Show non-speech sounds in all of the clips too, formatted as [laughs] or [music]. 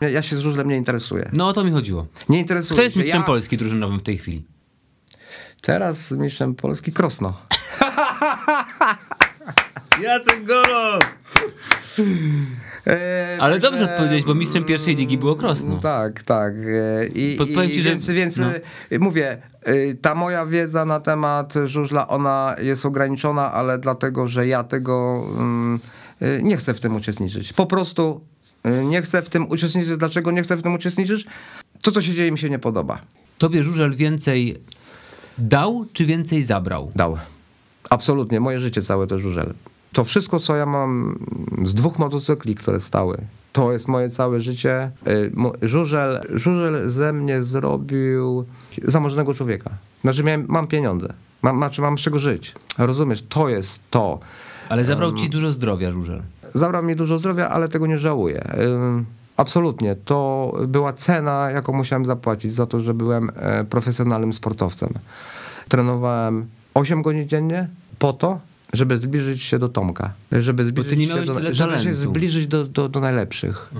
Ja się z żużlem nie interesuję. No o to mi chodziło. Nie interesuje Kto jest mistrzem ja... Polski drużynowym w tej chwili? Teraz mistrzem Polski Krosno. [laughs] Jacek Golo! E, Ale dobrze odpowiedziałeś, bo mistrzem pierwszej ligi było Krosno. Tak, tak. E, I, Podpowiem i, ci, że- więc, więc no. e, mówię, e, ta moja wiedza na temat żużla, ona jest ograniczona, ale dlatego, że ja tego mm, nie chcę w tym uczestniczyć. Po prostu nie chcę w tym uczestniczyć. Dlaczego nie chcę w tym uczestniczyć? To, co się dzieje, mi się nie podoba. Tobie żużel więcej dał, czy więcej zabrał? Dał. Absolutnie, moje życie całe to żużel. To wszystko, co ja mam z dwóch motocykli, które stały, to jest moje całe życie. Y, Żużel, żużel ze mnie zrobił zamożnego człowieka. Znaczy miałem, mam pieniądze, mam, znaczy mam z czego żyć. Rozumiesz, to jest to. Ale zabrał ci dużo zdrowia żużel. Zabrał mi dużo zdrowia, ale tego nie żałuję. Absolutnie. To była cena, jaką musiałem zapłacić za to, że byłem e, profesjonalnym sportowcem. Trenowałem 8 godzin dziennie po to, żeby zbliżyć się do Tomka. Żeby zbliżyć nie się do, żeby się zbliżyć do, do, do najlepszych.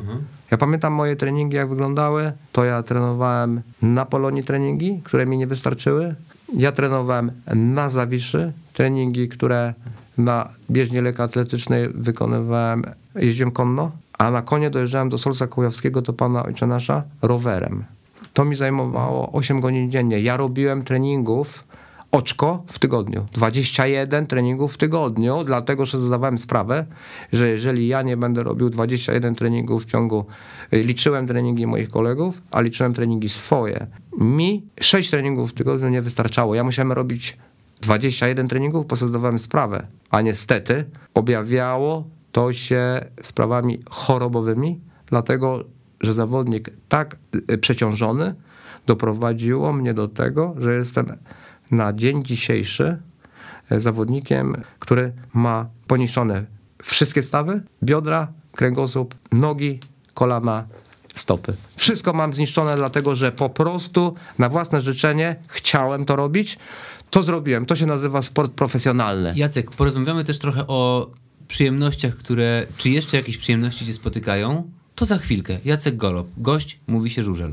Ja pamiętam moje treningi, jak wyglądały. To ja trenowałem na Polonii treningi, które mi nie wystarczyły. Ja trenowałem na Zawiszy treningi, które na bieżni lekkoatletycznej wykonywałem, jeździłem konno, a na konie dojeżdżałem do Solca Kujawskiego, do pana ojca nasza, rowerem. To mi zajmowało 8 godzin dziennie. Ja robiłem treningów oczko w tygodniu. 21 treningów w tygodniu, dlatego że zdawałem sprawę, że jeżeli ja nie będę robił 21 treningów w ciągu, y, liczyłem treningi moich kolegów, a liczyłem treningi swoje. Mi 6 treningów w tygodniu nie wystarczało. Ja musiałem robić 21 treningów, zdawałem sprawę. A niestety objawiało to się sprawami chorobowymi, dlatego że zawodnik tak y, przeciążony doprowadziło mnie do tego, że jestem na dzień dzisiejszy e, zawodnikiem, który ma poniszczone wszystkie stawy, biodra, kręgosłup, nogi, kolana, stopy. Wszystko mam zniszczone, dlatego że po prostu na własne życzenie chciałem to robić. To zrobiłem. To się nazywa sport profesjonalny. Jacek, porozmawiamy też trochę o przyjemnościach, które, czy jeszcze jakieś przyjemności cię spotykają. To za chwilkę. Jacek Golob, gość, mówi się żużel.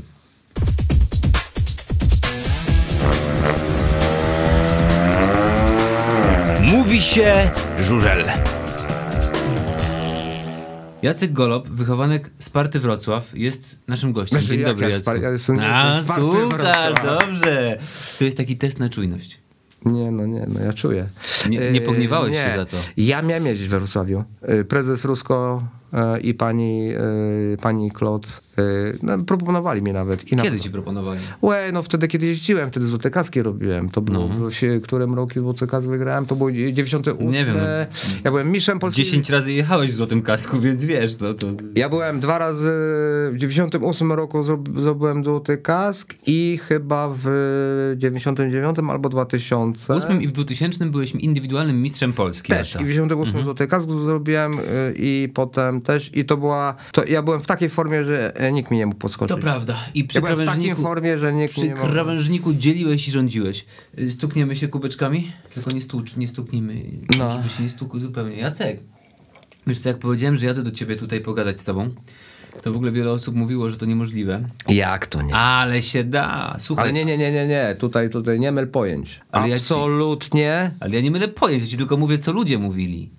Mówi się żużel. Jacek Golob, wychowanek Sparty Wrocław, jest naszym gościem. Znaczy, Dzień dobry, ja Jacku. Ja jestem- A, jestem dobrze. To jest taki test na czujność. Nie, no nie, no ja czuję. Nie- nie E, pogniewałeś się za to. Ja miałem jeździć we Wrocławiu. E, Prezes Rusko e, i pani, pani Kloc e, no, proponowali mi nawet. I Kiedy na... ci proponowali? Łe, no wtedy, kiedy jeździłem, wtedy złote kaski robiłem. To było, No. w się, którym roku złote kaski wygrałem, to było 98. Nie wiem, no. Ja byłem mistrzem Polski. 10 razy jechałeś w złotym kasku, więc wiesz, to... to... Ja byłem dwa razy, w 98 roku zro- zdobyłem złoty kask i chyba w 99 albo 2000. W 8 i w 2000 byłeś indywidualnym mistrzem Polski. Też i w 98 złoty kask zrobiłem y, i potem też i to była, to ja byłem w takiej formie, że nikt mi nie mógł podskoczyć. To prawda. I przy Ja byłem w takiej krawężniku... formie, że nikt Przy nie mógł... krawężniku dzieliłeś i rządziłeś. Y, Stukniemy się kubeczkami? Tylko nie stucz, nie stuknijmy, No. żeby się nie stukł zupełnie. Jacek, wiesz co, jak powiedziałem, że jadę do ciebie tutaj pogadać z tobą, to w ogóle wiele osób mówiło, że to niemożliwe. Jak to nie? Ale się da. Słuchaj, Ale nie, nie, nie, nie, nie, tutaj, tutaj nie myl pojęć. Ale ja ci- Absolutnie. ale ja nie mylę pojęć, ja ci tylko mówię, co ludzie mówili.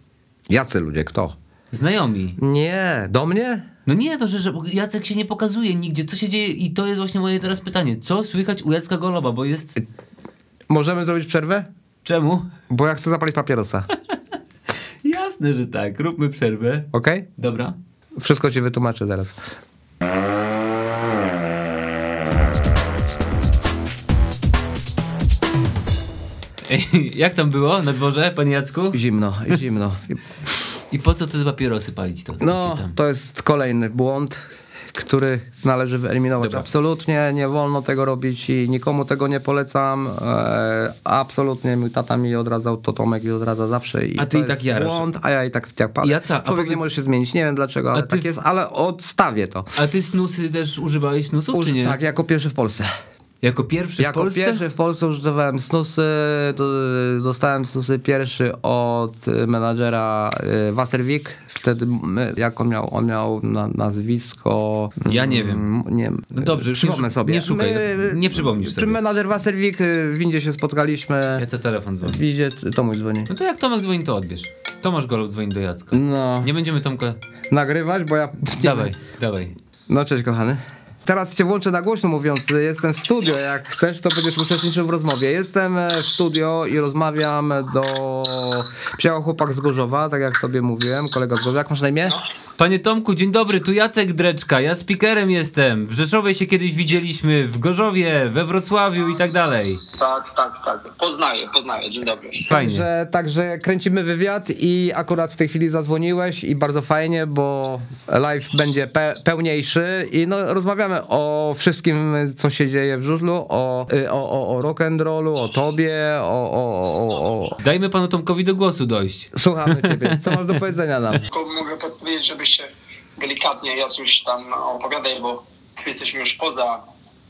Jacy ludzie, kto? Znajomi. Nie, do mnie? No nie, to że, że Jacek się nie pokazuje nigdzie. Co się dzieje? I to jest właśnie moje teraz pytanie. Co słychać u Jacka Goloba? Bo jest... Możemy zrobić przerwę? Czemu? Bo ja chcę zapalić papierosa. [laughs] Jasne, że tak. Róbmy przerwę. Okej? Dobra. Wszystko ci wytłumaczę zaraz. [laughs] Jak tam było na dworze, panie Jacku? Zimno, zimno. I po co te papierosy palić to? No, to jest kolejny błąd, który należy wyeliminować. Dobra. Absolutnie nie wolno tego robić i nikomu tego nie polecam. E, absolutnie mój tata mi odradzał, to Tomek mi odradza zawsze. I A ty i tak jarasz. błąd, a ja i tak jak palę. Jaca, a Człowiek nie powiedz- może się zmienić, nie wiem dlaczego, ale tak jest, ale odstawię to. A ty snusy też używałeś snusów, czy Uż- nie? Tak, jako pierwszy w Polsce. Jako pierwszy Jako w Polsce? pierwszy w Polsce używałem snusy, do, dostałem snusy pierwszy od menadżera y, Wasserwik. Wtedy my, jak on miał, on miał na, nazwisko... Ja nie wiem. mm, Nie, No dobrze, już nie sobie. nie szukaj, nie przypomnisz Czy sobie. menadżer Wasserwik, y, w windzie się spotkaliśmy. Ja co telefon dzwoni. W windzie, to mój dzwoni. No to jak Tomek dzwoni, to odbierz. Tomasz Golow dzwoni do Jacka. No, Nie będziemy Tomka... nagrywać, bo ja... Dawaj, dawaj. No cześć kochany. Teraz cię włączę na głośno mówiąc, jestem w studio, jak chcesz to będziesz uczestniczył w rozmowie. Jestem e, w studio i rozmawiam do... Przyjechał chłopak z Gorzowa, tak jak tobie mówiłem, kolega z Gorzowa. Jak masz na imię? Panie Tomku, dzień dobry, tu Jacek Dreczka, ja speakerem jestem. W Rzeszowie się kiedyś widzieliśmy, w Gorzowie, we Wrocławiu i tak dalej. Tak, tak, tak. Poznaję, poznaję. Dzień dobry. Fajnie. Także, także kręcimy wywiad i akurat w tej chwili zadzwoniłeś i bardzo fajnie, bo live będzie pe pełniejszy i no, rozmawiamy o wszystkim, co się dzieje w żużlu, o, y, o, o, o rock and rollu, o tobie, o, o, o, o... Dajmy panu Tomkowi do głosu dojść. Słuchamy [laughs] ciebie. Co masz do powiedzenia nam? Tylko mogę podpowiedzieć, żebyście delikatnie ja coś tam opowiadaj, bo jesteśmy już poza,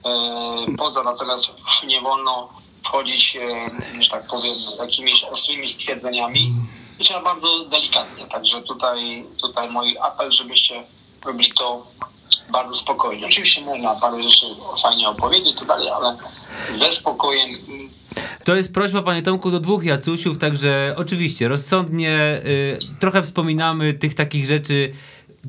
e, poza natomiast nie wolno wchodzić, e, że tak powiem, jakimiś ostrymi stwierdzeniami i trzeba bardzo delikatnie. Także tutaj, tutaj mój apel, żebyście robili to bardzo spokojnie. Oczywiście można parę rzeczy fajnie opowiedzieć i tak dalej, ale ze spokojem To jest prośba, panie Tomku, do dwóch Jacusiów, także oczywiście rozsądnie y, trochę wspominamy tych takich rzeczy,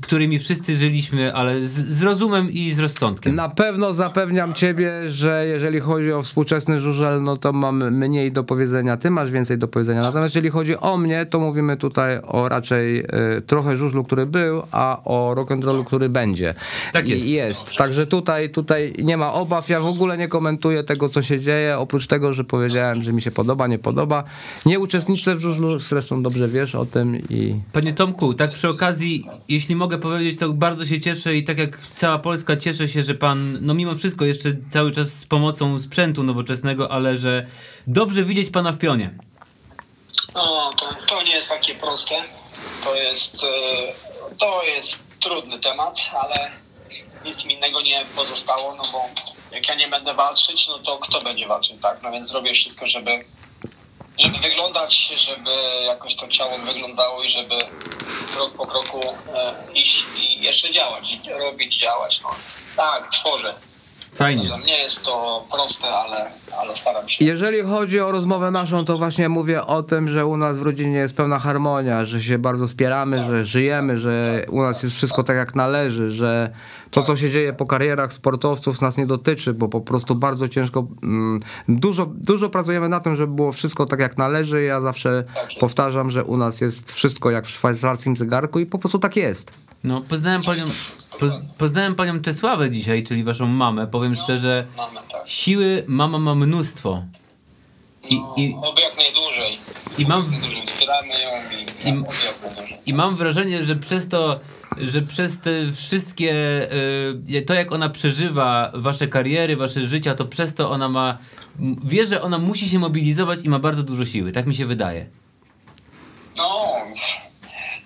którymi wszyscy żyliśmy, ale z, z rozumem i z rozsądkiem. Na pewno zapewniam ciebie, że jeżeli chodzi o współczesny żużel, no to mam mniej do powiedzenia, ty masz więcej do powiedzenia. Natomiast jeżeli chodzi o mnie, to mówimy tutaj o raczej y, trochę żużlu, który był, a o rock'n'rollu, który będzie. Tak jest. I jest. Także tutaj, tutaj nie ma obaw. Ja w ogóle nie komentuję tego, co się dzieje, oprócz tego, że powiedziałem, że mi się podoba, nie podoba. Nie uczestniczę w żużlu, zresztą dobrze wiesz o tym i... Panie Tomku, tak przy okazji, jeśli mogę powiedzieć, to bardzo się cieszę i tak jak cała Polska cieszę się, że pan, no mimo wszystko jeszcze cały czas z pomocą sprzętu nowoczesnego, ale że dobrze widzieć pana w pionie. No, to, to nie jest takie proste. To jest, e, to jest trudny temat, ale nic mi innego nie pozostało, no bo jak ja nie będę walczyć, no to kto będzie walczył, tak? No więc zrobię wszystko, żeby, żeby wyglądać, żeby jakoś to ciało wyglądało i żeby krok po kroku e, iść i jeszcze działać, robić, działać. No. Tak, tworzę. Fajnie. Dla mnie jest to proste, ale, ale staram się. Jeżeli chodzi o rozmowę naszą, to właśnie mówię o tym, że u nas w rodzinie jest pełna harmonia, że się bardzo wspieramy, że żyjemy, że u nas jest wszystko tak jak należy, że to, co się dzieje po karierach sportowców nas nie dotyczy, bo po prostu bardzo ciężko, mm, dużo, dużo pracujemy na tym, żeby było wszystko tak jak należy. Ja zawsze powtarzam, że u nas jest wszystko jak w szwajcarskim zegarku i po prostu tak jest. No, poznałem panią, poz, poznałem panią Czesławę dzisiaj, czyli waszą mamę. Powiem szczerze, tak. siły mama ma mnóstwo. I, i, oby jak najdłużej. I mam- Wspieramy ją i, i I- oby jak najdłużej. I mam wrażenie, że przez to, że przez te wszystkie, y, to jak ona przeżywa wasze kariery, wasze życia, to przez to ona ma, wie, że ona musi się mobilizować i ma bardzo dużo siły. Tak mi się wydaje. No,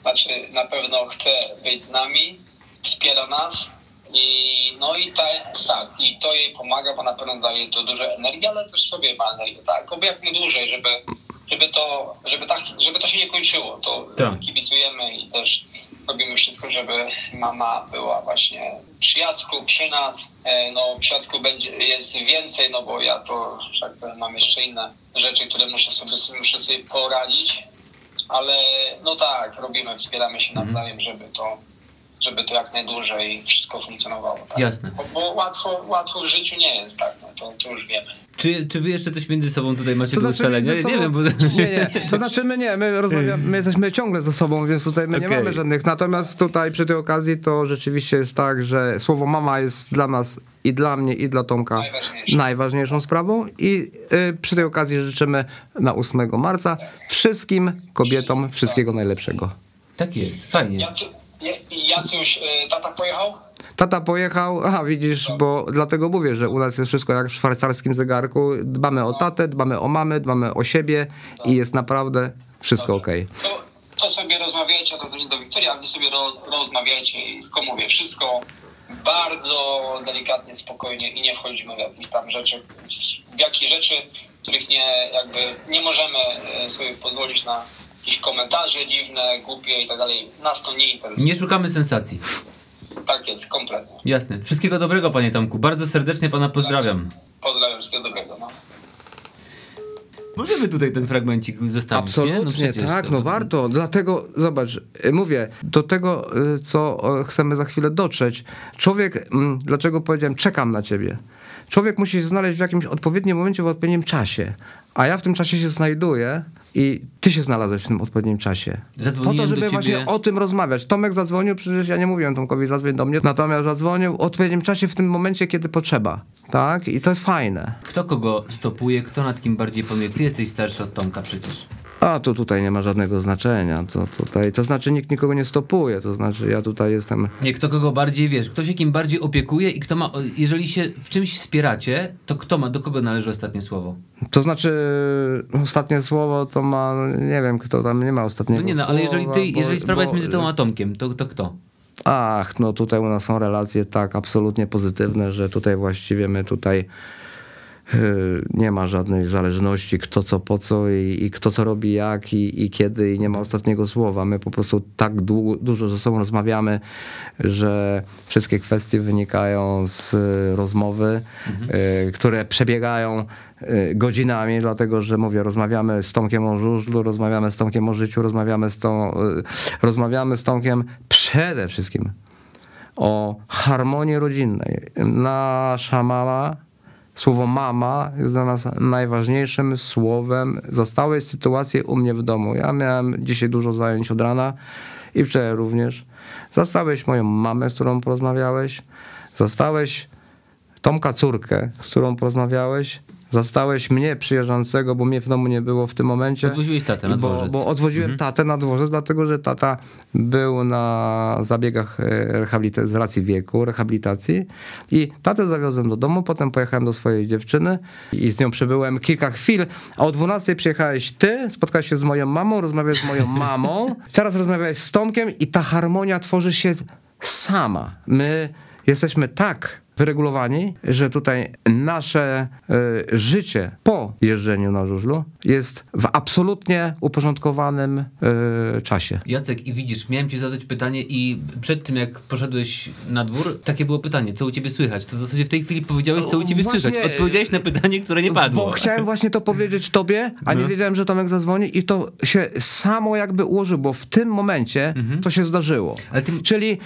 znaczy na pewno chce być z nami, wspiera nas i no i ta, tak, i to jej pomaga, bo na pewno daje to dużo energii, ale też sobie ma energię, tak, oby jak najdłużej, żeby, żeby to, żeby tak, żeby to się nie kończyło, to Tak. kibicujemy i też robimy wszystko, żeby mama była właśnie przy Jacku, przy nas, E, no przy Jacku będzie, jest więcej, no bo ja to, tak powiem, mam jeszcze inne rzeczy, które muszę sobie, muszę sobie poradzić, ale no tak, robimy, wspieramy się nawzajem, żeby to, żeby to jak najdłużej wszystko funkcjonowało. Tak? Jasne. Bo, bo łatwo, łatwo w życiu nie jest, tak, no to, to już wiemy. Czy, czy wy jeszcze coś między sobą tutaj macie To do znaczy ustalenia? między Nie wiem, bo... Nie, nie. To znaczy my nie, my rozmawiamy, my jesteśmy ciągle ze sobą, więc tutaj my nie Okej. mamy żadnych. Natomiast tutaj przy tej okazji to rzeczywiście jest tak, że słowo mama jest dla nas i dla mnie i dla Tomka Najważniejsze. najważniejszą sprawą i y, przy tej okazji życzymy na 8 marca wszystkim kobietom wszystkiego najlepszego. Tak jest, fajnie. Ja- Jacuś, y, tata pojechał? Tata pojechał, aha widzisz, bo dlatego mówię, że u nas jest wszystko jak w szwajcarskim zegarku. Dbamy o tatę, dbamy o mamy, dbamy o siebie i jest naprawdę wszystko okej. To, to sobie rozmawiajcie, to dzwoni do Wiktorii, a wy sobie ro, rozmawiajcie i tylko mówię, wszystko bardzo delikatnie, spokojnie i nie wchodzimy w jakieś tam rzeczy, w jakieś rzeczy, których nie, jakby nie możemy e, sobie pozwolić na jakieś komentarze dziwne, głupie i tak dalej. Nas to nie interesuje. Nie szukamy sensacji. Tak jest, kompletnie. Jasne. Wszystkiego dobrego, panie Tomku. Bardzo serdecznie pana pozdrawiam. Pozdrawiam wszystkiego dobrego. No. Możemy tutaj ten fragmencik zostawić, Absolutnie, nie? No przecież tak, to- no warto. Dlatego, zobacz, y, mówię, do tego, y, co chcemy za chwilę dotrzeć. Człowiek, mm, dlaczego powiedziałem, czekam na ciebie. Człowiek musi się znaleźć w jakimś odpowiednim momencie, w odpowiednim czasie. A ja w tym czasie się znajduję i ty się znalazłeś w tym odpowiednim czasie. Po Zadzwoniłem to, do żeby właśnie o tym rozmawiać. Tomek zadzwonił, przecież ja nie mówiłem Tomkowi zadzwoń do mnie, natomiast zadzwonił w odpowiednim czasie, w tym momencie, kiedy potrzeba. Tak? I to jest fajne. Kto kogo stopuje, kto nad kim bardziej panuje? Ty jesteś starszy od Tomka przecież. A to tutaj nie ma żadnego znaczenia. To, tutaj, to znaczy nikt nikogo nie stopuje. To znaczy ja tutaj jestem. Nie, kto kogo bardziej, wiesz, kto się kim bardziej opiekuje i kto ma, jeżeli się w czymś wspieracie, to kto ma, do kogo należy ostatnie słowo? To znaczy ostatnie słowo to ma. Nie wiem, kto tam nie ma ostatniego No nie no, ale jeżeli ty, bo- jeżeli sprawa jest bo- między tobą a Tomkiem, to, to kto? Ach, no tutaj u nas są relacje tak absolutnie pozytywne, że tutaj właściwie my tutaj nie ma żadnej zależności kto co po co i, i kto co robi jak i, i kiedy i nie ma ostatniego słowa. My po prostu tak długo, dużo ze sobą rozmawiamy, że wszystkie kwestie wynikają z y, rozmowy, y, które przebiegają y, godzinami, dlatego że mówię, rozmawiamy z Tomkiem o żużlu, rozmawiamy z Tomkiem o życiu, rozmawiamy z, tą, y, rozmawiamy z Tomkiem przede wszystkim o harmonii rodzinnej. Nasza mama, słowo mama jest dla nas najważniejszym słowem. Zastałeś sytuację u mnie w domu. Ja miałem dzisiaj dużo zajęć od rana i wczoraj również. Zastałeś moją mamę, z którą porozmawiałeś. Zastałeś Tomka córkę, z którą porozmawiałeś. Zastałeś mnie przyjeżdżającego, bo mnie w domu nie było w tym momencie. Odwoziłeś tatę na bo, dworzec. Bo odwoziłem tatę na dworzec, dlatego że tata był na zabiegach e, rehabilitacji wieku, rehabilitacji i tatę zawiozłem do domu, potem pojechałem do swojej dziewczyny i z nią przebyłem kilka chwil, a o 12 przyjechałeś ty, spotkałeś się z moją mamą, rozmawiałeś z moją mamą, [laughs] teraz rozmawiałeś z Tomkiem i ta harmonia tworzy się sama. My jesteśmy tak wyregulowani, że tutaj nasze y, życie po jeżdżeniu na żużlu jest w absolutnie uporządkowanym y, czasie. Jacek, i widzisz, miałem ci zadać pytanie i przed tym, jak poszedłeś na dwór, takie było pytanie, co u ciebie słychać? To w zasadzie w tej chwili powiedziałeś, co u ciebie Właśnie- słychać. Odpowiedziałeś na pytanie, które nie padło. Bo chciałem właśnie to powiedzieć tobie, a No. nie wiedziałem, że Tomek zadzwoni i to się samo jakby ułożyło, bo w tym momencie to się zdarzyło. Mhm. Ty- Czyli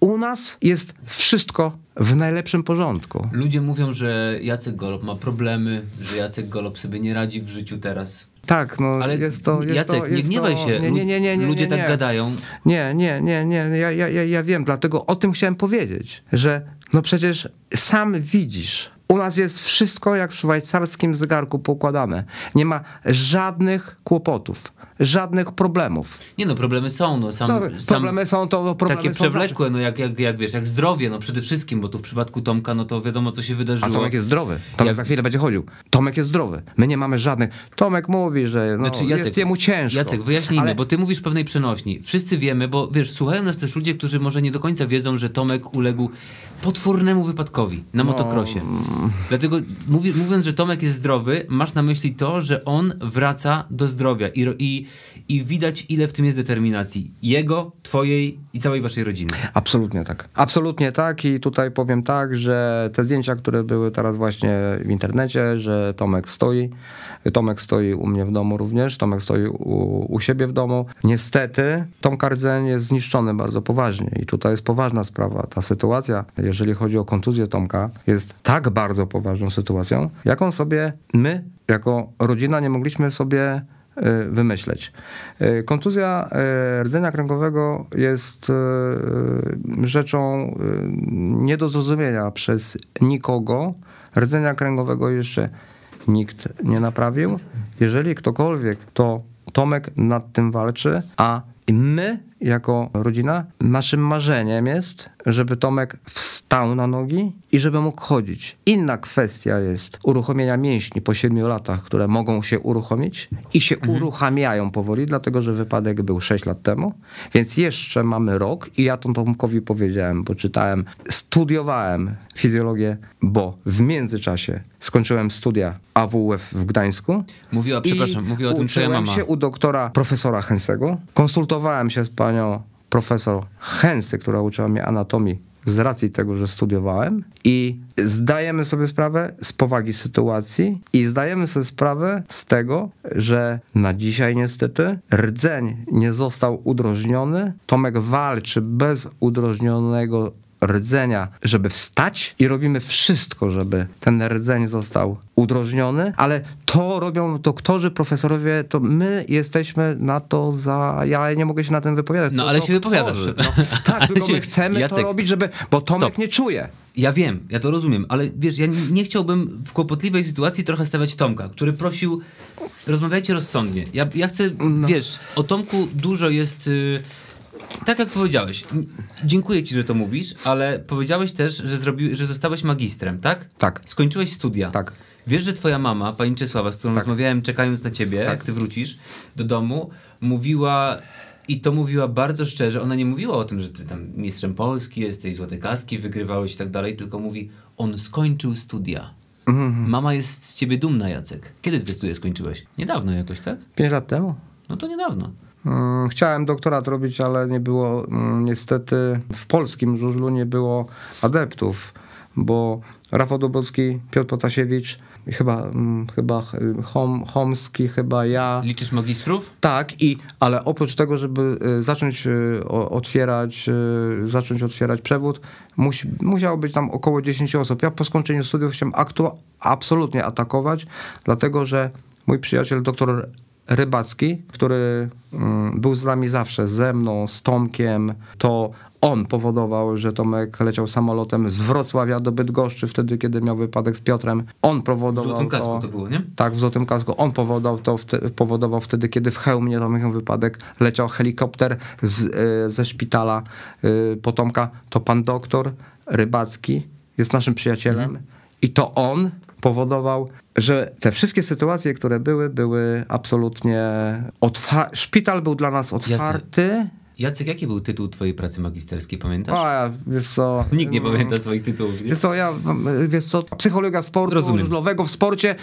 u nas jest wszystko w najlepszym porządku. Ludzie mówią, że Jacek Golob ma problemy, że Jacek Golob sobie nie radzi w życiu teraz. Tak, no Ale jest to... Jest Jacek, to, nie jest gniewaj to, się. Nie, nie, nie, nie, nie, Ludzie nie, tak nie. gadają. Nie, nie, nie, nie, ja, ja, ja, ja wiem, dlatego o tym chciałem powiedzieć, że no przecież sam widzisz, u nas jest wszystko jak w szwajcarskim zegarku poukładane. Nie ma żadnych kłopotów, żadnych problemów. Nie no, problemy są. No, sam, No, sam problemy są to problemy takie są przewlekłe, no jak, jak, jak wiesz, jak zdrowie, no przede wszystkim, bo tu w przypadku Tomka, no to wiadomo, co się wydarzyło. A Tomek jest zdrowy. Tomek Ja- za chwilę będzie chodził. Tomek jest zdrowy. My nie mamy żadnych. Tomek mówi, że no, Znaczy, Jacek, jest jemu ciężko. Jacek, wyjaśnijmy, ale bo ty mówisz pewnej przenośni. Wszyscy wiemy, bo wiesz, słuchają nas też ludzie, którzy może nie do końca wiedzą, że Tomek uległ potwornemu wypadkowi No. na motokrosie. Dlatego mówi, mówiąc, że Tomek jest zdrowy, masz na myśli to, że on wraca do zdrowia i, ro- i, widać, ile w tym jest determinacji. Jego, twojej i całej waszej rodziny. Absolutnie tak. Absolutnie tak i tutaj powiem tak, że te zdjęcia, które były teraz właśnie w internecie, że Tomek stoi, Tomek stoi u mnie w domu również, Tomek stoi u, u siebie w domu. Niestety Tomka Rdzeń jest zniszczony bardzo poważnie i tutaj jest poważna sprawa. Ta sytuacja, jeżeli chodzi o kontuzję Tomka, jest tak bardzo poważną sytuacją, jaką sobie my, jako rodzina, nie mogliśmy sobie wymyśleć. Y, Kontuzja y, rdzenia kręgowego jest rzeczą nie do zrozumienia przez nikogo. Rdzenia kręgowego jeszcze nikt nie naprawił. Jeżeli ktokolwiek, to Tomek nad tym walczy, a my, jako rodzina, naszym marzeniem jest, żeby Tomek wstał na nogi i żeby mógł chodzić. Inna kwestia jest uruchomienia mięśni po 7 latach, które mogą się uruchomić i się uruchamiają powoli, dlatego że wypadek był 6 lat temu, więc jeszcze mamy rok i ja to Tomkowi powiedziałem, bo czytałem, studiowałem fizjologię, bo w międzyczasie skończyłem studia AWF w Gdańsku. Mówiła, przepraszam, mówiła o tym twoja mama. się u doktora profesora Hensego. Konsultowałem się z panią profesor Hensy, która uczyła mnie anatomii z racji tego, że studiowałem i zdajemy sobie sprawę z powagi sytuacji i zdajemy sobie sprawę z tego, że na dzisiaj niestety rdzeń nie został udrożniony. Tomek walczy bez udrożnionego rdzenia, żeby wstać i robimy wszystko, żeby ten rdzeń został udrożniony, ale to robią doktorzy, profesorowie, to my jesteśmy na to za... Ja nie mogę się na tym wypowiadać. No, To ale się wypowiadasz. No, tak, tylko my [laughs] chcemy Jacek, to robić, żeby... Bo Tomek stop. nie czuje. Ja wiem, ja to rozumiem, ale wiesz, ja nie- nie chciałbym w kłopotliwej sytuacji trochę stawiać Tomka, który prosił, rozmawiajcie rozsądnie. Ja, ja chcę, No. wiesz, o Tomku dużo jest... Y, tak jak powiedziałeś, dziękuję ci, że to mówisz, ale powiedziałeś też, że, zrobi, że zostałeś magistrem, tak? Tak. Skończyłeś studia. Tak. Wiesz, że twoja mama, pani Czesława, z którą Tak. rozmawiałem czekając na ciebie, Tak. jak ty wrócisz do domu, mówiła i to mówiła bardzo szczerze. Ona nie mówiła o tym, że ty tam mistrzem Polski jesteś, złote kaski wygrywałeś i tak dalej, tylko mówi, on skończył studia. Mhm. Mama jest z ciebie dumna, Jacek. Kiedy ty studia skończyłeś? Niedawno jakoś, tak? Pięć lat temu. No to niedawno. Mm, Chciałem doktorat robić, ale nie było, mm, niestety w polskim żużlu nie było adeptów, bo Rafał Dobrowski, Piotr Potasiewicz, chyba, mm, chyba Chom, Chomski, chyba ja. Liczysz magistrów? Tak, i, ale oprócz tego, żeby y, zacząć y, otwierać, y, zacząć otwierać przewód, musi, musiało być tam około 10 osób. Ja po skończeniu studiów chciałem aktu absolutnie atakować, dlatego że mój przyjaciel doktor Rybacki, który mm, był z nami zawsze, ze mną, z Tomkiem, to on powodował, że Tomek leciał samolotem z Wrocławia do Bydgoszczy wtedy, kiedy miał wypadek z Piotrem. On W powodował złotym kasku to było, nie? tak, w Złotym Kasku. On powodował, to wte, powodował wtedy, kiedy w Chełmie to miał wypadek, leciał helikopter z, y, ze szpitala y, Potomka. To pan doktor Rybacki jest naszym przyjacielem i to on powodował, że te wszystkie sytuacje, które były, były absolutnie otwarte. Szpital był dla nas otwarty. Jacek, jaki był tytuł twojej pracy magisterskiej, pamiętasz? Ja, wiesz co... [laughs] Nikt nie mm, pamięta swoich tytułów. nie? Wiesz co, ja, wiesz co, psychologia sportu Rozumiem. żużlowego w sporcie,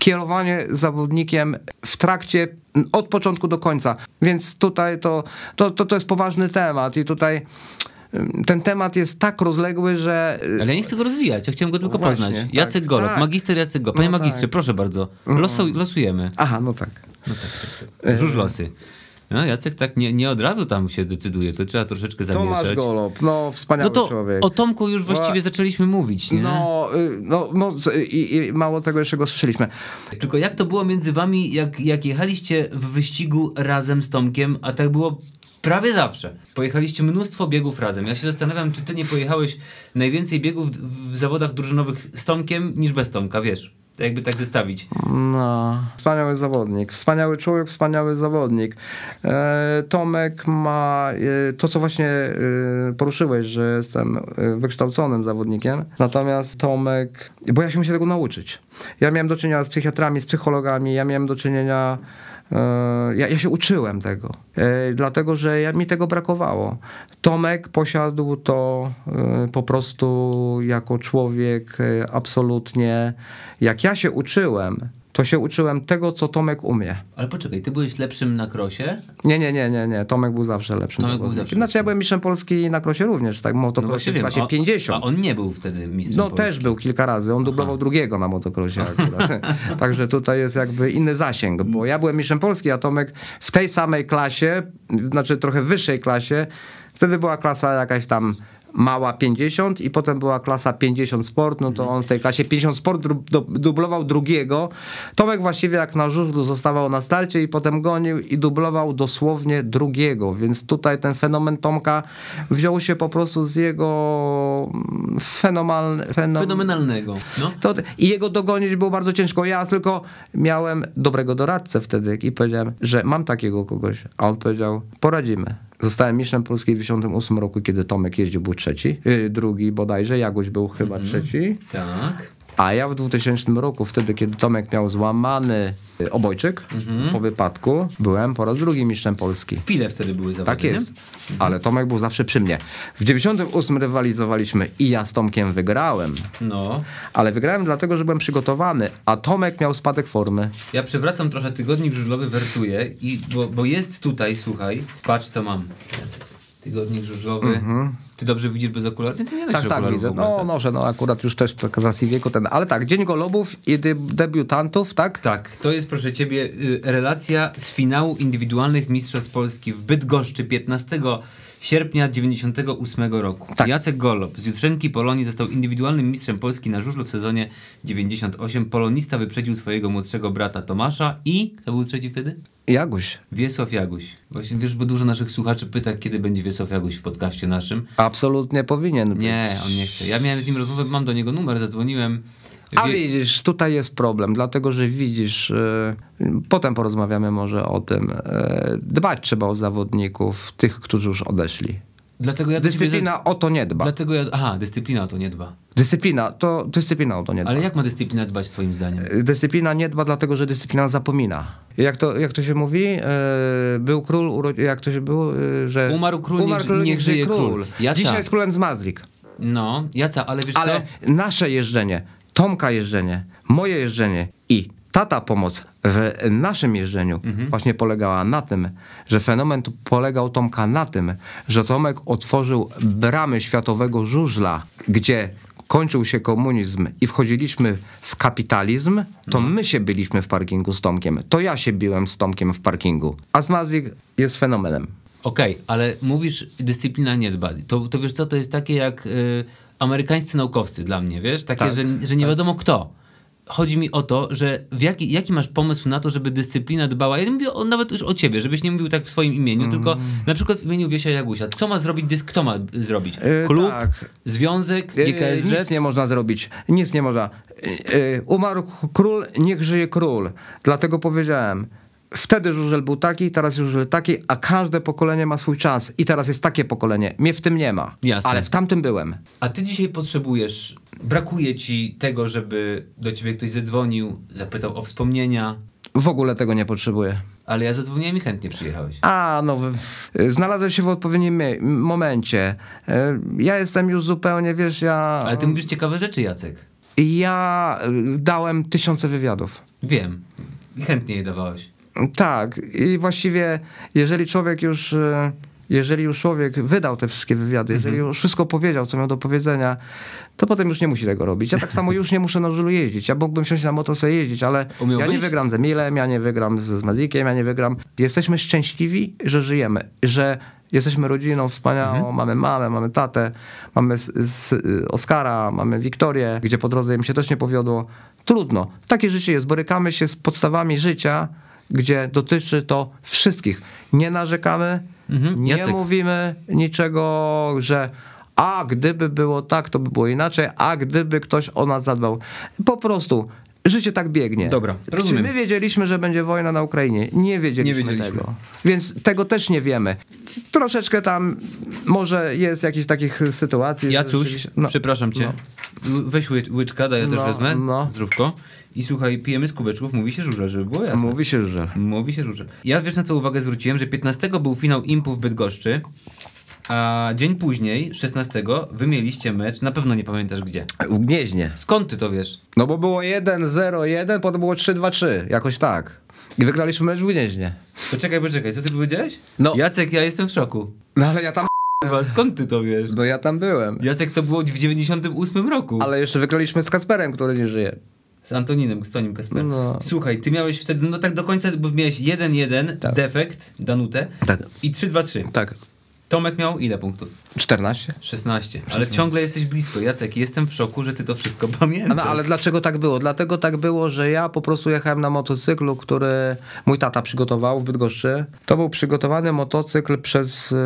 kierowanie zawodnikiem w trakcie, od początku do końca. Więc tutaj to, to, to, to jest poważny temat i tutaj ten temat jest tak rozległy, że... y, Ale ja nie chcę go rozwijać, ja chciałem go tylko Właśnie, poznać. tak, Jacek Golob, tak. magister Jacek Golob. Panie No magistrze, tak. proszę bardzo, Losu, losujemy. Aha, no tak. Żuż losy. No, Jacek tak nie, nie od razu tam się decyduje, to trzeba troszeczkę Tomasz zamieszać. Golob, no wspaniały No to człowiek. o Tomku już właściwie O, zaczęliśmy mówić, nie? No, y, no, no i, i mało tego jeszcze go słyszeliśmy. Tylko jak to było między wami, jak, jak jechaliście w wyścigu razem z Tomkiem, a tak było prawie zawsze. Pojechaliście mnóstwo biegów razem. Ja się zastanawiam, czy ty nie pojechałeś najwięcej biegów w, zawodach drużynowych z Tomkiem niż bez Tomka, wiesz? Jakby tak zestawić. No, wspaniały zawodnik, wspaniały człowiek, wspaniały zawodnik. E, Tomek ma e, to, co właśnie e, poruszyłeś, że jestem e, wykształconym zawodnikiem. Natomiast Tomek, bo ja się muszę tego nauczyć. Ja miałem do czynienia z psychiatrami, z psychologami, ja miałem do czynienia. E, Ja, ja się uczyłem tego, e, dlatego że ja, mi tego brakowało. Tomek posiadł to e, po prostu jako człowiek absolutnie. Jak ja się uczyłem, to się uczyłem tego, co Tomek umie. Ale poczekaj, ty byłeś lepszym na krosie? Nie, nie, nie, nie, nie. Tomek był zawsze lepszym. Tomek był zawsze Znaczy ja byłem mistrzem Polski na krosie również, tak, motocrossie w klasie A- 50. A on nie był wtedy mistrzem No Polski. też był kilka razy. On dublował drugiego na motocrossie akurat. [laughs] Także tutaj jest jakby inny zasięg, bo ja byłem mistrzem Polski, a Tomek w tej samej klasie, znaczy trochę wyższej klasie, wtedy była klasa jakaś tam mała 50 i potem była klasa 50 sport, no to on w tej klasie 50 sport dublował drugiego. Tomek właściwie jak na żużlu zostawał na starcie i potem gonił i dublował dosłownie drugiego, więc tutaj ten fenomen Tomka wziął się po prostu z jego mm, fenomenalny, fenom... Fenomenalnego. No. To, I jego dogonić było bardzo ciężko. Ja tylko miałem dobrego doradcę wtedy i powiedziałem, że mam takiego kogoś. A on powiedział, poradzimy. Zostałem mistrzem Polski w 98 roku, kiedy Tomek jeździł, był trzeci. Yy, drugi bodajże, Jagoś był chyba trzeci. Tak. A ja w 2000 roku, wtedy kiedy Tomek miał złamany y, obojczyk po wypadku, byłem po raz drugi mistrzem Polski. W Pile wtedy były zawody, Tak jest. Ale Tomek był zawsze przy mnie. W 98 rywalizowaliśmy i ja z Tomkiem wygrałem. Nie? No. Ale wygrałem dlatego, że byłem przygotowany, a Tomek miał spadek formy. Ja przewracam trochę tygodnik żużlowy, wertuję, i, bo, bo jest tutaj, słuchaj, patrz co mam. Tygodnik żużlowy. Ty dobrze widzisz bez okularów? Ty nie Tak, tak, okularów widzę. No, noszę, no akurat już też tak z wieku ten. Ale tak, Dzień Golubów i de- debiutantów, tak? Tak, to jest proszę ciebie y, relacja z finału indywidualnych Mistrzostw Polski w Bydgoszczy 15 sierpnia 98 roku. Tak. Jacek Golob z Jutrzenki Polonii został indywidualnym mistrzem Polski na żużlu w sezonie 98. Polonista wyprzedził swojego młodszego brata Tomasza i kto był trzeci wtedy? Jaguś. Wiesław Jaguś. Właśnie wiesz, bo dużo naszych słuchaczy pyta, kiedy będzie Wiesław Jaguś w podcaście naszym. Absolutnie powinien być. Nie, on nie chce. Ja miałem z nim rozmowę, mam do niego numer, zadzwoniłem. A widzisz, tutaj jest problem, dlatego że widzisz, e, potem porozmawiamy może o tym, e, dbać trzeba o zawodników, tych, którzy już odeszli. Dlatego ja Dyscyplina o to nie dba. Dlatego ja... Aha, dyscyplina o to nie dba. Dyscyplina, to dyscyplina o to nie dba. Ale jak ma dyscyplina dbać twoim zdaniem? Dyscyplina nie dba dlatego, że dyscyplina zapomina. Jak to, jak to się mówi? E, był król, uro... jak to się było? E, że Umarł król, niech- niech żyje król. Jaca. Dzisiaj jest królem z Mazlik. No, Jaca, ale wiesz Ale co? nasze jeżdżenie, Tomka jeżdżenie, moje jeżdżenie i tata pomoc w naszym jeżdżeniu Mhm. właśnie polegała na tym, że fenomen polegał Tomka na tym, że Tomek otworzył bramy światowego żużla, gdzie kończył się komunizm i wchodziliśmy w kapitalizm, to Mhm. my się byliśmy w parkingu z Tomkiem. To ja się biłem z Tomkiem w parkingu. A Zmazik jest fenomenem. Okej, ale mówisz, dyscyplina nie dba. To, to wiesz co, to jest takie jak y, amerykańscy naukowcy dla mnie, wiesz? Takie, Tak, że, że nie wiadomo kto. Chodzi mi o to, że w jaki, jaki masz pomysł na to, żeby dyscyplina dbała? Ja nie mówię o, nawet już o ciebie, żebyś nie mówił tak w swoim imieniu, Mm. tylko na przykład w imieniu Wiesia Jagusia. Co ma zrobić dysk? Kto ma y, zrobić? Yy, Klub? tak. Związek? E, GKSZ? Nic nie można zrobić. Nic nie można. E, e, Umarł król, niech żyje król. Dlatego powiedziałem. Wtedy żużel był taki, teraz żużel taki, a każde pokolenie ma swój czas. I teraz jest takie pokolenie. Mnie w tym nie ma. Jasne. Ale w tamtym byłem. A ty dzisiaj potrzebujesz, brakuje ci tego, żeby do ciebie ktoś zadzwonił, zapytał o wspomnienia, W ogóle tego nie potrzebuję. ale ja zadzwoniłem i chętnie przyjechałeś. A, no, znalazłem się w odpowiednim momencie. E, Ja jestem już zupełnie, wiesz, ja... Ale ty mówisz ciekawe rzeczy, Jacek. Ja e, dałem tysiące wywiadów. Wiem. I chętnie je dawałeś. Tak, i właściwie jeżeli człowiek już, e, jeżeli już człowiek wydał te wszystkie wywiady, jeżeli Mhm. już wszystko powiedział, co miał do powiedzenia, to potem już nie musi tego robić. Ja tak samo już nie muszę na żulu jeździć. Ja mógłbym wsiąść na motor sobie jeździć, ale ja nie wygram z Emilem, ja nie wygram z, z Mazikiem, ja nie wygram. Jesteśmy szczęśliwi, że żyjemy, że jesteśmy rodziną wspaniałą, Mhm. mamy mamę, mamy tatę, mamy Oskara, mamy Wiktorię, gdzie po drodze im się też nie powiodło. Trudno. Takie życie jest. Borykamy się z podstawami życia, gdzie dotyczy to wszystkich. Nie narzekamy, Mhm. nie mówimy niczego, że a gdyby było tak, to by było inaczej, a gdyby ktoś o nas zadbał. Po prostu życie tak biegnie. Dobra, Czy rozumiem. my wiedzieliśmy, że będzie wojna na Ukrainie? Nie wiedzieliśmy, Nie wiedzieliśmy. tego. Więc tego też nie wiemy. Troszeczkę tam może jest jakichś takich sytuacji. Jacuś, rzeczywiście- no, przepraszam cię. no. Weź ły- łyczka, daj ja też No, wezmę. no. Zdrówko. I słuchaj, pijemy z kubeczków, mówi się żurze, żeby było jasne. Mówi się, że. Mówi się żurze. Ja wiesz na co uwagę zwróciłem, że 15 był finał Impu w Bydgoszczy, a dzień później, 16, wy mieliście mecz, na pewno nie pamiętasz gdzie. W Gnieźnie. Skąd ty to wiesz? No bo było 1-0-1, potem było 3-2-3. Jakoś tak. I wygraliśmy mecz w Gnieźnie. Poczekaj, poczekaj, co ty powiedziałeś? No. Jacek, ja jestem w szoku. No ale ja tam... [laughs] Kurwa, Skąd ty to wiesz? No ja tam byłem. Jacek to było w 98 roku. Ale jeszcze wygraliśmy z Kasperem, który nie żyje. Z Antoninem, z Tonim Kasper. No. Słuchaj, ty miałeś wtedy, no tak do końca, bo miałeś 1-1, Tak. defekt, Danutę Tak. i 3-2-3. Tak. Tomek miał ile punktów? 14. 16. Ale ciągle jesteś blisko. Jacek, jestem w szoku, że ty to wszystko [laughs] pamiętasz. No ale dlaczego tak było? Dlatego tak było, że ja po prostu jechałem na motocyklu, który mój tata przygotował w Bydgoszczy. To był przygotowany motocykl przez y,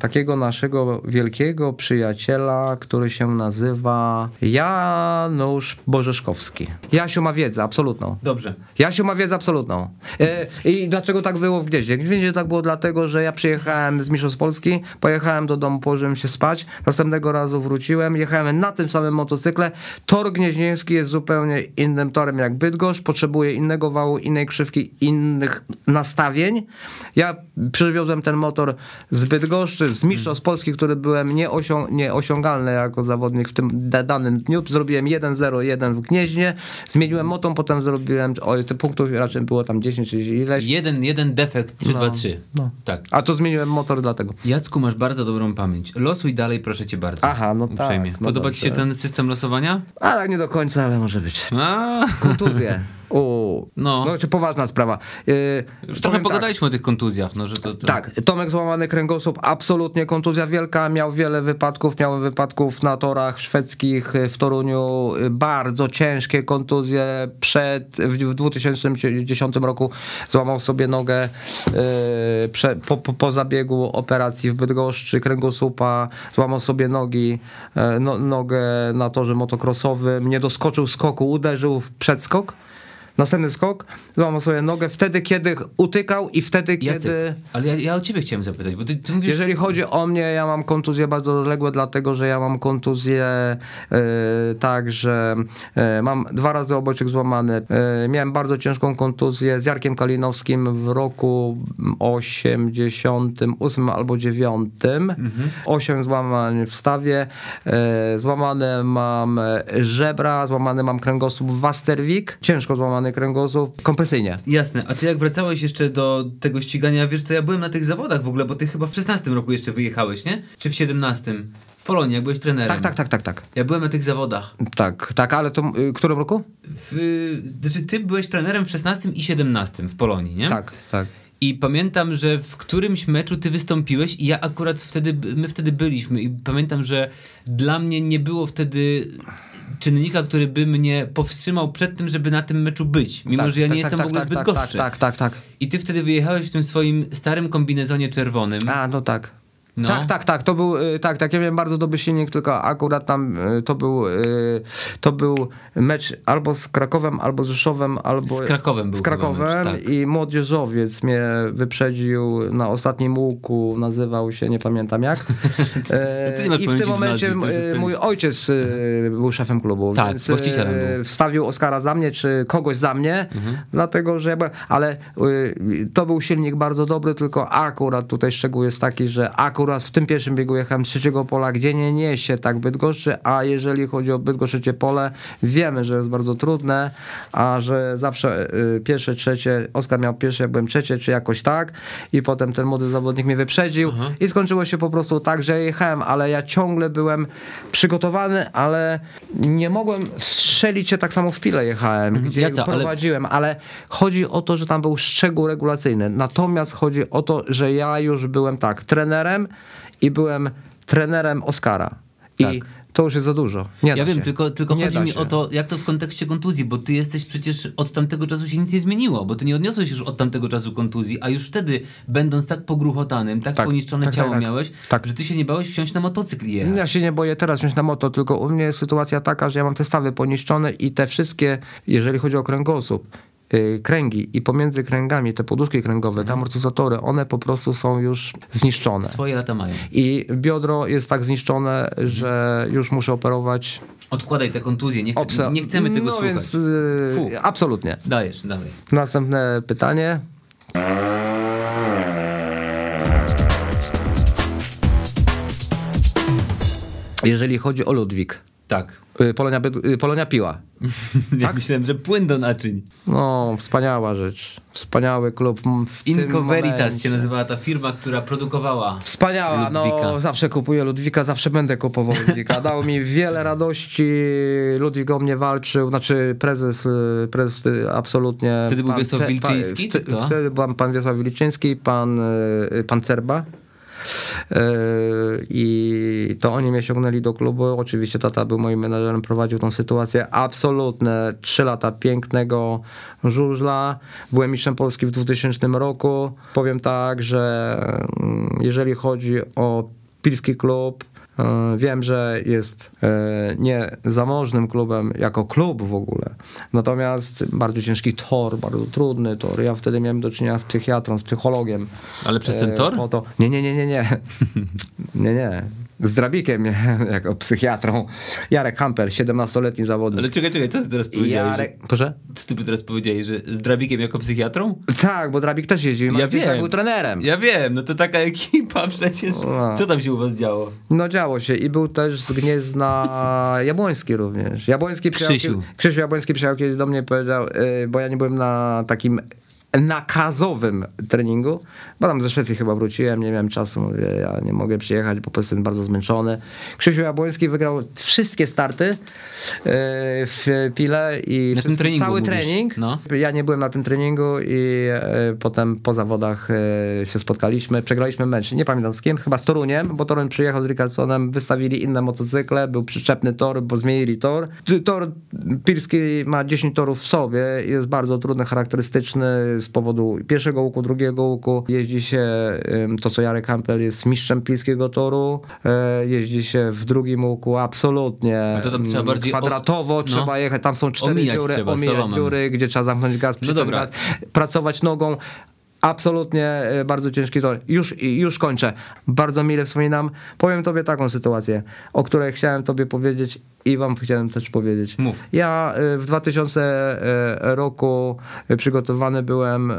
takiego naszego wielkiego przyjaciela, który się nazywa Janusz Bożeszkowski. Jasiu ma wiedzę absolutną. Dobrze. Jasiu ma wiedzę absolutną. E, I dlaczego tak było w Gnieźnie? W Gnieźnie tak było dlatego, że ja przyjechałem z Mistrzostw Polski, pojechałem do domu, położyłem się spać, następnego razu wróciłem, jechałem na tym samym motocykle. Tor gnieźnieński jest zupełnie innym torem jak Bydgoszcz, potrzebuje innego wału, innej krzywki, innych nastawień. Ja przywiozłem ten motor z Bydgoszczy, z Mistrzostw Polski, który byłem nieosią- nieosiągalny jako zawodnik w tym da- danym dniu. Zrobiłem 1-0-1 w Gnieźnie, zmieniłem motor, potem zrobiłem, oj, te punktów raczej było tam 10 czy ileś. Jeden, jeden defekt, 3, 2, 3. no. Tak. A to zmieniłem motor dlatego. Jacku, masz bardzo dobrą pamięć. Losuj dalej, proszę cię bardzo. Aha, no tak, Uprzejmie. no Podoba dobrze. ci się ten system losowania? A tak nie do końca, ale może być. A, Kontuzje. O, No. no. czy poważna sprawa. Yy, już trochę tak. pogadaliśmy o tych kontuzjach, no że to... to... Tak, Tomek złamany kręgosłup, absolutnie kontuzja wielka, miał wiele wypadków, miałem wypadków na torach szwedzkich w Toruniu, bardzo ciężkie kontuzje, przed, w 2010 roku złamał sobie nogę yy, prze, po, po, po zabiegu operacji w Bydgoszczy kręgosłupa, złamał sobie nogi, yy, no, nogę na torze motocrossowym, nie doskoczył skoku, uderzył w przedskok, Następny skok, złamał sobie nogę wtedy, kiedy utykał i wtedy, Jacek, kiedy... ale ja, ja o ciebie chciałem zapytać, bo ty, ty mówisz... Jeżeli chodzi o mnie, ja mam kontuzje bardzo odległe, dlatego że ja mam kontuzję e, tak, że e, mam dwa razy obojczyk złamany. E, miałem bardzo ciężką kontuzję z Jarkiem Kalinowskim w roku 88 albo 9. Osiem złamań w stawie, złamane mam żebra, złamany mam kręgosłup Wasterwik, ciężko złamany kręgosłup, kompresyjnie. Jasne, a ty jak wracałeś jeszcze do tego ścigania, wiesz co, ja byłem na tych zawodach w ogóle, bo ty chyba w 16 roku jeszcze wyjechałeś, nie? Czy w 17? W Polonii, jak byłeś trenerem. Tak, tak, tak, tak, tak. Ja byłem na tych zawodach. Tak, tak, ale to y, w którym roku? W, znaczy, ty byłeś trenerem w 16 i 17 w Polonii, nie? Tak, tak. I pamiętam, że w którymś meczu ty wystąpiłeś i ja akurat wtedy, my wtedy byliśmy i pamiętam, że dla mnie nie było wtedy czynnika, który by mnie powstrzymał przed tym, żeby na tym meczu być, mimo tak, że ja tak, nie tak, jestem tak, w ogóle tak, zbyt tak, gorszy. Tak, tak, tak, tak. I ty wtedy wyjechałeś w tym swoim starym kombinezonie czerwonym. A, no tak. No. Tak, tak, tak, to był, y, tak, tak, ja miałem bardzo dobry silnik, tylko akurat tam y, to był, y, to był mecz albo z Krakowem, albo z Rzeszowem, albo... Z Krakowem był Z Krakowem mecz, tak. i młodzieżowiec mnie wyprzedził na ostatnim łuku, nazywał się, nie pamiętam jak. [laughs] E, masz I w tym momencie nazwisk, mój ojciec był szefem klubu, Tak, więc był. wstawił Oskara za mnie, czy kogoś za mnie, Mhm. dlatego że ja byłem, ale to był silnik bardzo dobry, tylko akurat tutaj szczegół jest taki, że akurat w tym pierwszym biegu jechałem z trzeciego pola, gdzie nie niesie tak Bydgoszczy, a jeżeli chodzi o Bydgoszczycie pole, wiemy, że jest bardzo trudne, a że zawsze y, pierwsze, trzecie, Oskar miał pierwsze, ja byłem trzecie, czy jakoś tak i potem ten młody zawodnik mnie wyprzedził i skończyło się po prostu tak, że jechałem, ale ja ciągle byłem przygotowany, ale nie mogłem strzelić się tak samo w pile jechałem, gdzie Jaca, ale- prowadziłem, ale chodzi o to, że tam był szczegół regulacyjny. Natomiast chodzi o to, że ja już byłem tak, trenerem i byłem trenerem Oskara. I Tak. to już jest za dużo. Nie Ja wiem, się. tylko, tylko Nie chodzi mi się. o to, jak to w kontekście kontuzji, bo ty jesteś przecież od tamtego czasu się nic nie zmieniło, bo ty nie odniosłeś już od tamtego czasu kontuzji, a już wtedy, będąc tak pogruchotanym, tak, Tak, poniszczone tak, ciało tak, tak. miałeś, Tak. że ty się nie bałeś wsiąść na motocykl i jechać. Ja się nie boję teraz wziąć na moto, tylko u mnie jest sytuacja taka, że ja mam te stawy poniszczone i te wszystkie, jeżeli chodzi o kręgosłup, kręgi i pomiędzy kręgami te poduszki kręgowe, te amortyzatory, one po prostu są już zniszczone. Swoje lata mają. I biodro jest tak zniszczone, że już muszę operować. Odkładaj te kontuzje, nie, obsa- nie chcemy tego no słuchać. Więc, Fu. absolutnie. Dajesz, dawaj. Następne pytanie. Jeżeli chodzi o Ludwik, Tak. Y, Polonia, y, Polonia Piła. [laughs] Ja myślałem, że płyn do naczyń. No, wspaniała rzecz. Wspaniały klub. W Inco Veritas się nazywała ta firma, która produkowała. Wspaniała, Ludwika. no zawsze kupuję Ludwika, zawsze będę kupował Ludwika. [laughs] Dał mi wiele radości, Ludwik o mnie walczył, znaczy prezes, y, prezes absolutnie. Wtedy był Wiesław Wilczyński, czy kto? Wtedy był pan Wiesław Wilczyński, pan, pan Cerba. Yy, I to oni mnie ściągnęli do klubu. Oczywiście tata był moim menadżerem, prowadził tą sytuację. Absolutne trzy lata pięknego żużla. Byłem mistrzem Polski w 2000 roku. Powiem tak, że mm, jeżeli chodzi o Pilski Klub, e, Wiem, że jest e, nie zamożnym klubem jako klub w ogóle, natomiast bardzo ciężki tor, bardzo trudny tor. Ja wtedy miałem do czynienia z psychiatrą, z psychologiem. Ale przez ten E, tor? Po to, nie, nie, nie, nie, nie. [laughs] Nie, nie. Z Drabikiem [laughs] jako psychiatrą. Jarek Hamper, 17-letni zawodnik. Ale czekaj, czekaj, co ty teraz powiedziałeś? Jarek, proszę? Co ty teraz powiedziałeś, że z Drabikiem jako psychiatrą? Tak, bo Drabik też jeździł. Ja wiem. był trenerem. Ja wiem, no to taka [laughs] ekipa przecież. No. Co tam się u was działo? No działo się i był też z Gniezna [laughs] Jabłoński również. Jabłoński przyjechał, Krzysiu. Krzysiu Jabłoński przyjechał kiedyś do mnie i powiedział, y, bo ja nie byłem na takim nakazowym treningu, bo tam ze Szwecji chyba wróciłem, nie miałem czasu, mówię, ja nie mogę przyjechać, bo po prostu jestem bardzo zmęczony. Krzysiu Jabłoński wygrał wszystkie starty y, w Pile i Na tym treningu cały mówisz, trening. no. Ja nie byłem na tym treningu i e, potem po zawodach e, się spotkaliśmy. Przegraliśmy mecz. Nie pamiętam z kim, chyba z Toruniem, bo Toruń przyjechał z Rickardsonem, wystawili inne motocykle, był przyczepny tor, bo zmienili tor. Tor Pilski ma 10 torów w sobie, jest bardzo trudny, charakterystyczny z powodu pierwszego łuku, drugiego łuku. Jeździ się, to co Jarek Hampel jest mistrzem pilskiego toru, e, jeździ się w drugim łuku absolutnie No to tam trzeba bardziej o- kwadratowo, no. trzeba jechać, tam są cztery Omijać dziury, trzeba, omijać dziury, gdzie trzeba zamknąć gaz, przyciąć dobra. gaz, pracować nogą. Absolutnie e, bardzo ciężki tor. Już, już kończę. Bardzo mile wspominam. Powiem tobie taką sytuację, o której chciałem tobie powiedzieć i wam chciałem też powiedzieć. Mów. Ja e, w 2000 e, roku przygotowany byłem,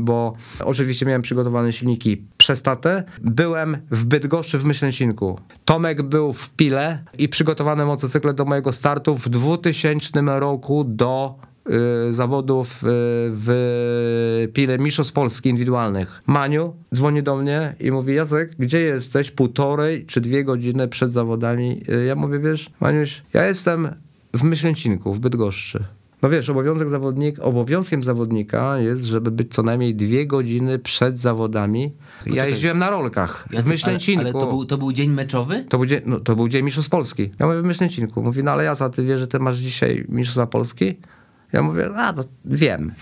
bo oczywiście miałem przygotowane silniki przez tatę. Byłem w Bydgoszczy w Myślęcinku. Tomek był w Pile i przygotowane motocykle do mojego startu w 2000 roku do y, zawodów y, w Pile Mistrzostw Polski indywidualnych. Maniu dzwoni do mnie i mówi, Jacek, gdzie jesteś półtorej czy dwie godziny przed zawodami? Y, Ja mówię, wiesz, Maniuś, ja jestem w Myślęcinku, w Bydgoszczy. No wiesz, obowiązek zawodnik, obowiązkiem zawodnika jest, żeby być co najmniej dwie godziny przed zawodami. Ja Poczekaj. jeździłem na rolkach Jacek, w Myślęcinku. Ale, ale to, był, to był dzień meczowy? To był, dzień, no, to był dzień Mistrzostw Polski. Ja mówię w Myślęcinku. Mówi, no ale Jasa, ty wiesz, że ty masz dzisiaj Mistrzostwa Polski? Ja mówię, a to wiem.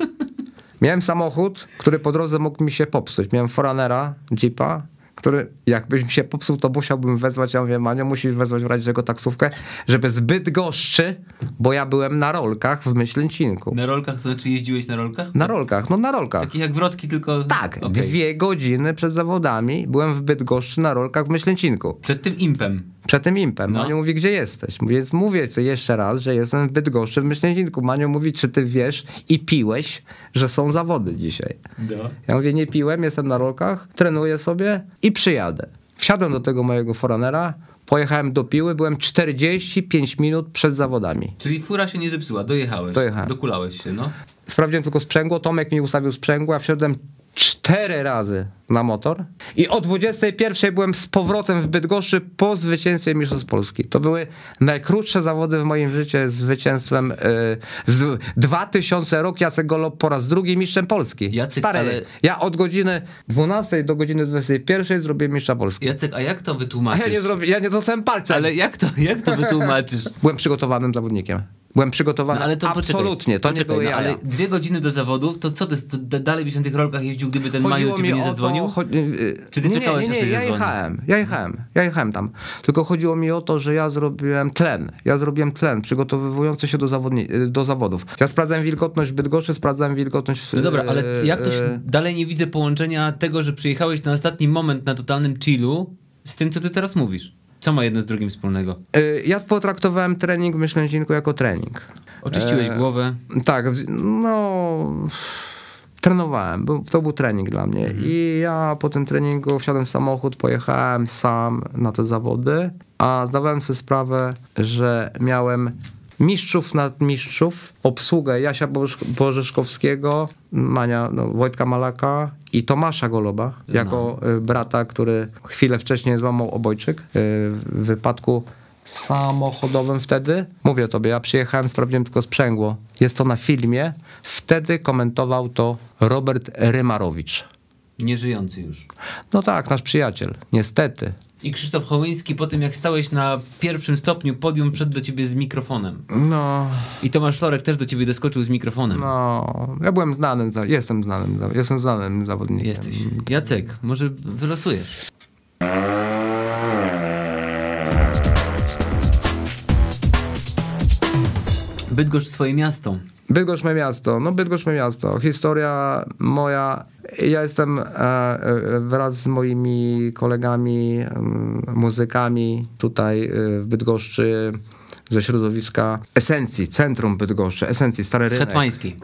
[laughs] Miałem samochód, który po drodze mógł mi się popsuć. Miałem Foranera, Jeepa, który jakby mi się popsuł, to musiałbym wezwać, ja mówię, Manio, musisz wezwać w razie czego taksówkę, żeby zbyt goszczy, bo ja byłem na rolkach w Myślęcinku. Na rolkach, to znaczy jeździłeś na rolkach? Na rolkach, no na rolkach. Takich jak wrotki, tylko... Tak, Okej. dwie godziny przed zawodami byłem w Bydgoszczy na rolkach w Myślęcinku. Przed tym impem. Przed tym impem. No. Manio mówi, gdzie jesteś? Więc mówię co jeszcze raz, że jestem w Bydgoszczy w Myślęcinku. Manio mówi, czy ty wiesz i piłeś, że są zawody dzisiaj? No. Ja mówię, nie piłem, jestem na rolkach, trenuję sobie i przyjadę. Wsiadłem do tego mojego Foranera, pojechałem do Piły, byłem 45 minut przed zawodami. Czyli fura się nie zepsuła, dojechałeś. Dojechałem. Dokulałeś się, no. Sprawdziłem tylko sprzęgło, Tomek mi ustawił sprzęgło, a wsiadłem cztery razy na motor i o 21 byłem z powrotem w Bydgoszczy po zwycięstwie Mistrzostw Polski. To były najkrótsze zawody w moim życiu z zwycięstwem yy, z 2000 rok Jacek Golob po raz drugi mistrzem Polski. Jacek, Stary, ale- ja od godziny 12 do godziny 21 zrobiłem mistrza Polski. Jacek, a jak to wytłumaczysz? ja nie zrobię, ja nie dostałem palca. Ale jak to, jak to wytłumaczysz? Byłem przygotowanym zawodnikiem. Byłem przygotowany No ale to absolutnie, poczekaj, to poczekaj, nie były no, jaja. ale dwie godziny do zawodów, to co to? To da- dalej byś na tych rolkach jeździł, gdyby ten Maju Chodziło ciebie mi nie o to, zadzwonił? cho- y, Czy ty nie, czekałeś, nie, nie, ja jechałem, ja jechałem, ja jechałem tam. Tylko chodziło mi o to, że ja zrobiłem tlen. Ja zrobiłem tlen przygotowujący się do, zawodni- do zawodów. Ja sprawdzałem wilgotność Bydgoszczy, sprawdzałem wilgotność. No dobra, ale jak to się, dalej nie widzę połączenia tego, że przyjechałeś na ostatni moment na totalnym chillu z tym, co ty teraz mówisz. Co ma jedno z drugim wspólnego? e, Ja potraktowałem trening w Myślęcinku jako trening. Oczyściłeś E, głowę. Tak, no. Trenowałem, to był trening dla mnie. Mhm. I ja po tym treningu wsiadłem w samochód, pojechałem sam na te zawody, a zdawałem sobie sprawę, że miałem mistrzów nad mistrzów, obsługę Jasia Boż- Bożyszkowskiego, Mania, no, Wojtka Malaka i Tomasza Goloba, Znam. jako y, brata, który chwilę wcześniej złamał obojczyk y, w wypadku samochodowym wtedy. Mówię tobie, ja przyjechałem, sprawdziłem tylko sprzęgło. Jest to na filmie. Wtedy komentował to Robert Rymarowicz. Nieżyjący już. No tak, nasz przyjaciel, niestety. I Krzysztof Hołyński po tym, jak stałeś na pierwszym stopniu podium, wszedł do ciebie z mikrofonem. No, I Tomasz Lorek też do ciebie doskoczył z mikrofonem. no, ja byłem znanym, jestem znanym, jestem znanym zawodnikiem. Jesteś. Jacek, może wylosujesz. Bydgoszcz twoje miasto. Bydgoszcz me miasto, no Bydgoszcz me miasto. Historia moja, ja jestem e, e, wraz z moimi kolegami, muzykami tutaj e, w Bydgoszczy ze środowiska Esencji, centrum Bydgoszczy, Esencji, Stary Rynek. Hetmańskiej.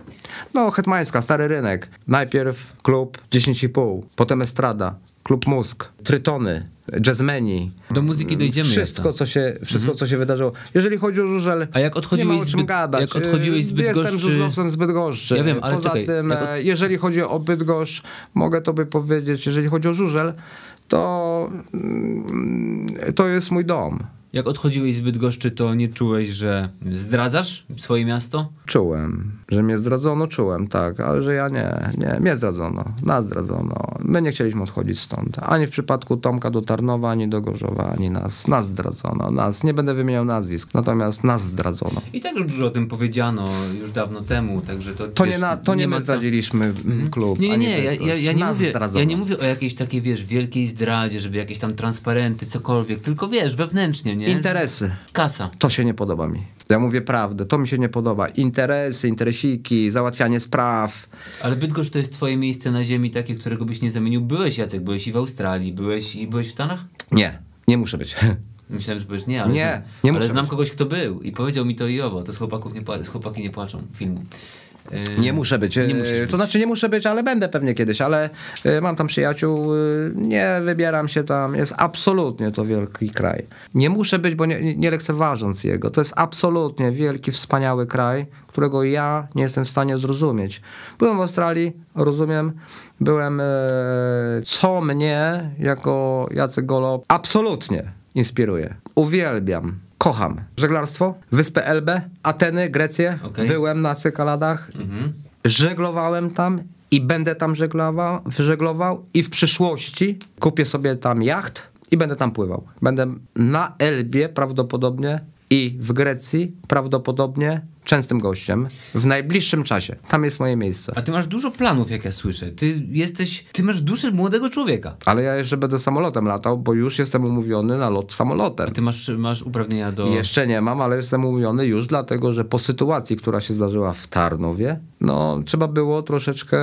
No, Hetmańska, Stary Rynek. Najpierw klub 10,5, potem Estrada, klub Mózg, Trytony, Jazzmeni. Do muzyki dojdziemy Wszystko, co się, wszystko co się wydarzyło. Jeżeli chodzi o Żużel, A jak odchodziłeś nie ma o z czym Byd- gadać. jak odchodziłeś z Y, Jestem Bydgoszczy- żużlowcem z Bydgoszczy. Ja wiem, ale Poza czekaj, tym, jak od- e, jeżeli chodzi o Bydgoszcz, mogę tobie powiedzieć, jeżeli chodzi o Żużel, to mm, to jest mój dom. Jak odchodziłeś z Bydgoszczy, to nie czułeś, że zdradzasz swoje miasto? Czułem, że mnie zdradzono, czułem, tak, ale że ja nie, nie, mnie zdradzono, nas zdradzono. My nie chcieliśmy odchodzić stąd, ani w przypadku Tomka do Tarnowa, ani do Gorzowa, ani nas, nas zdradzono, nas, nie będę wymieniał nazwisk, natomiast nas zdradzono. I tak już dużo o tym powiedziano już dawno temu, także to To wiesz, nie, na, to nie, ma my zdradziliśmy mm, klub, Nie, nie, nie, ja, ja, ja, nie nas mówię, zdradzono. ja nie mówię o jakiejś takiej, wiesz, wielkiej zdradzie, żeby jakieś tam transparenty, cokolwiek, tylko wiesz, wewnętrznie, nie? Interesy. Kasa. To się nie podoba mi. Ja mówię prawdę, to mi się nie podoba. Interesy, interesiki, załatwianie spraw. Ale Bydgoszcz to jest twoje miejsce na ziemi takie, którego byś nie zamienił. Byłeś, Jacek, byłeś i w Australii, byłeś i byłeś w Stanach? Nie, nie muszę być. [laughs] Myślałem, że powiesz nie, ale, Nie, znam, nie ale znam kogoś, kto był i powiedział mi to i owo. To z, chłopaków nie pła- z chłopaki nie płaczą filmu. Yy, Nie muszę być. Nie E, musisz To być. znaczy nie muszę być, ale będę pewnie kiedyś, ale e, mam tam przyjaciół, nie wybieram się tam. Jest absolutnie to wielki kraj. Nie muszę być, bo nie, nie lekceważąc jego. To jest absolutnie wielki, wspaniały kraj, którego ja nie jestem w stanie zrozumieć. Byłem w Australii, rozumiem. Byłem, co mnie jako Jacek Golo absolutnie inspiruje. Uwielbiam. Kocham żeglarstwo, wyspę Elbę, Ateny, Grecję. Okej. Byłem na Cykaladach, Mhm. żeglowałem tam i będę tam żeglował, żeglował i w przyszłości kupię sobie tam jacht i będę tam pływał. Będę na Elbie prawdopodobnie i w Grecji prawdopodobnie częstym gościem w najbliższym czasie. Tam jest moje miejsce. A ty masz dużo planów, jak ja słyszę. Ty jesteś, ty masz duszę młodego człowieka. Ale ja jeszcze będę samolotem latał, bo już jestem umówiony na lot samolotem. Ty masz, masz uprawnienia do... Jeszcze nie mam, ale jestem umówiony już dlatego, że po sytuacji, która się zdarzyła w Tarnowie, no trzeba było troszeczkę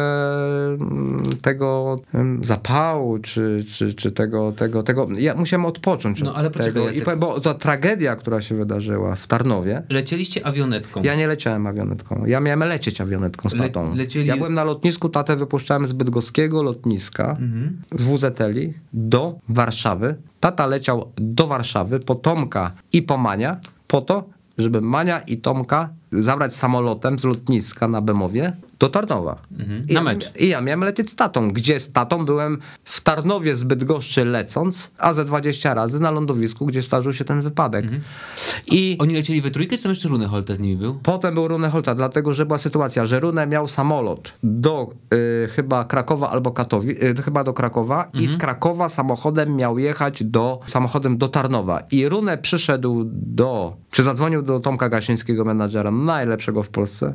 mm, tego mm, zapału, czy, czy, czy tego, tego, tego. Ja musiałem odpocząć No, ale poczekaj, tego. Jacek. bo ta tragedia, która się wydarzyła w Tarnowie, Lecieliście awionetką. ja nie leciałem awionetką. Ja miałem lecieć awionetką z Le- tatą. lecieli- Ja byłem na lotnisku, tatę wypuszczałem z bydgoskiego lotniska, Mhm. z WZL-i do Warszawy. Tata leciał do Warszawy po Tomka i po Mania, po to, żeby Mania i Tomka zabrać samolotem z lotniska na Bemowie do Tarnowa. Mhm. I Na ja- mecz. I ja miałem lecieć z tatą. Gdzie z tatą byłem w Tarnowie z Bydgoszczy lecąc, a ze 20 razy na lądowisku, gdzie zdarzył się ten wypadek. Mhm. I Oni lecieli we trójkę, czy tam jeszcze Runy Holte z nimi był? Potem był Rune Holta, dlatego że była sytuacja, że Rune miał samolot do y, chyba Krakowa albo Katowi, y, chyba do Krakowa i z Krakowa samochodem miał jechać do, samochodem do Tarnowa. I Rune przyszedł do, czy zadzwonił do Tomka Gasińskiego, menadżera, najlepszego w Polsce,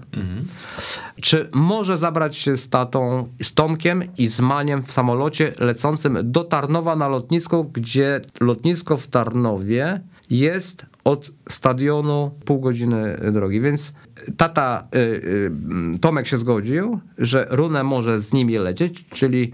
czy może zabrać się z tatą, z Tomkiem i z Maniem w samolocie lecącym do Tarnowa na lotnisko, gdzie lotnisko w Tarnowie jest od stadionu pół godziny drogi, więc tata y, y, Tomek się zgodził, że Runę może z nimi lecieć, czyli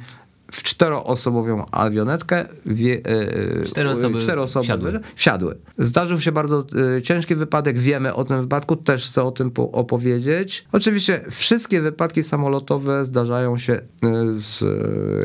w czteroosobową awionetkę wie, y, y, Cztery osoby cztery osoby wsiadły. wsiadły. Zdarzył się bardzo y, ciężki wypadek, wiemy o tym wypadku, też chcę o tym po- opowiedzieć. Oczywiście wszystkie wypadki samolotowe zdarzają się y, z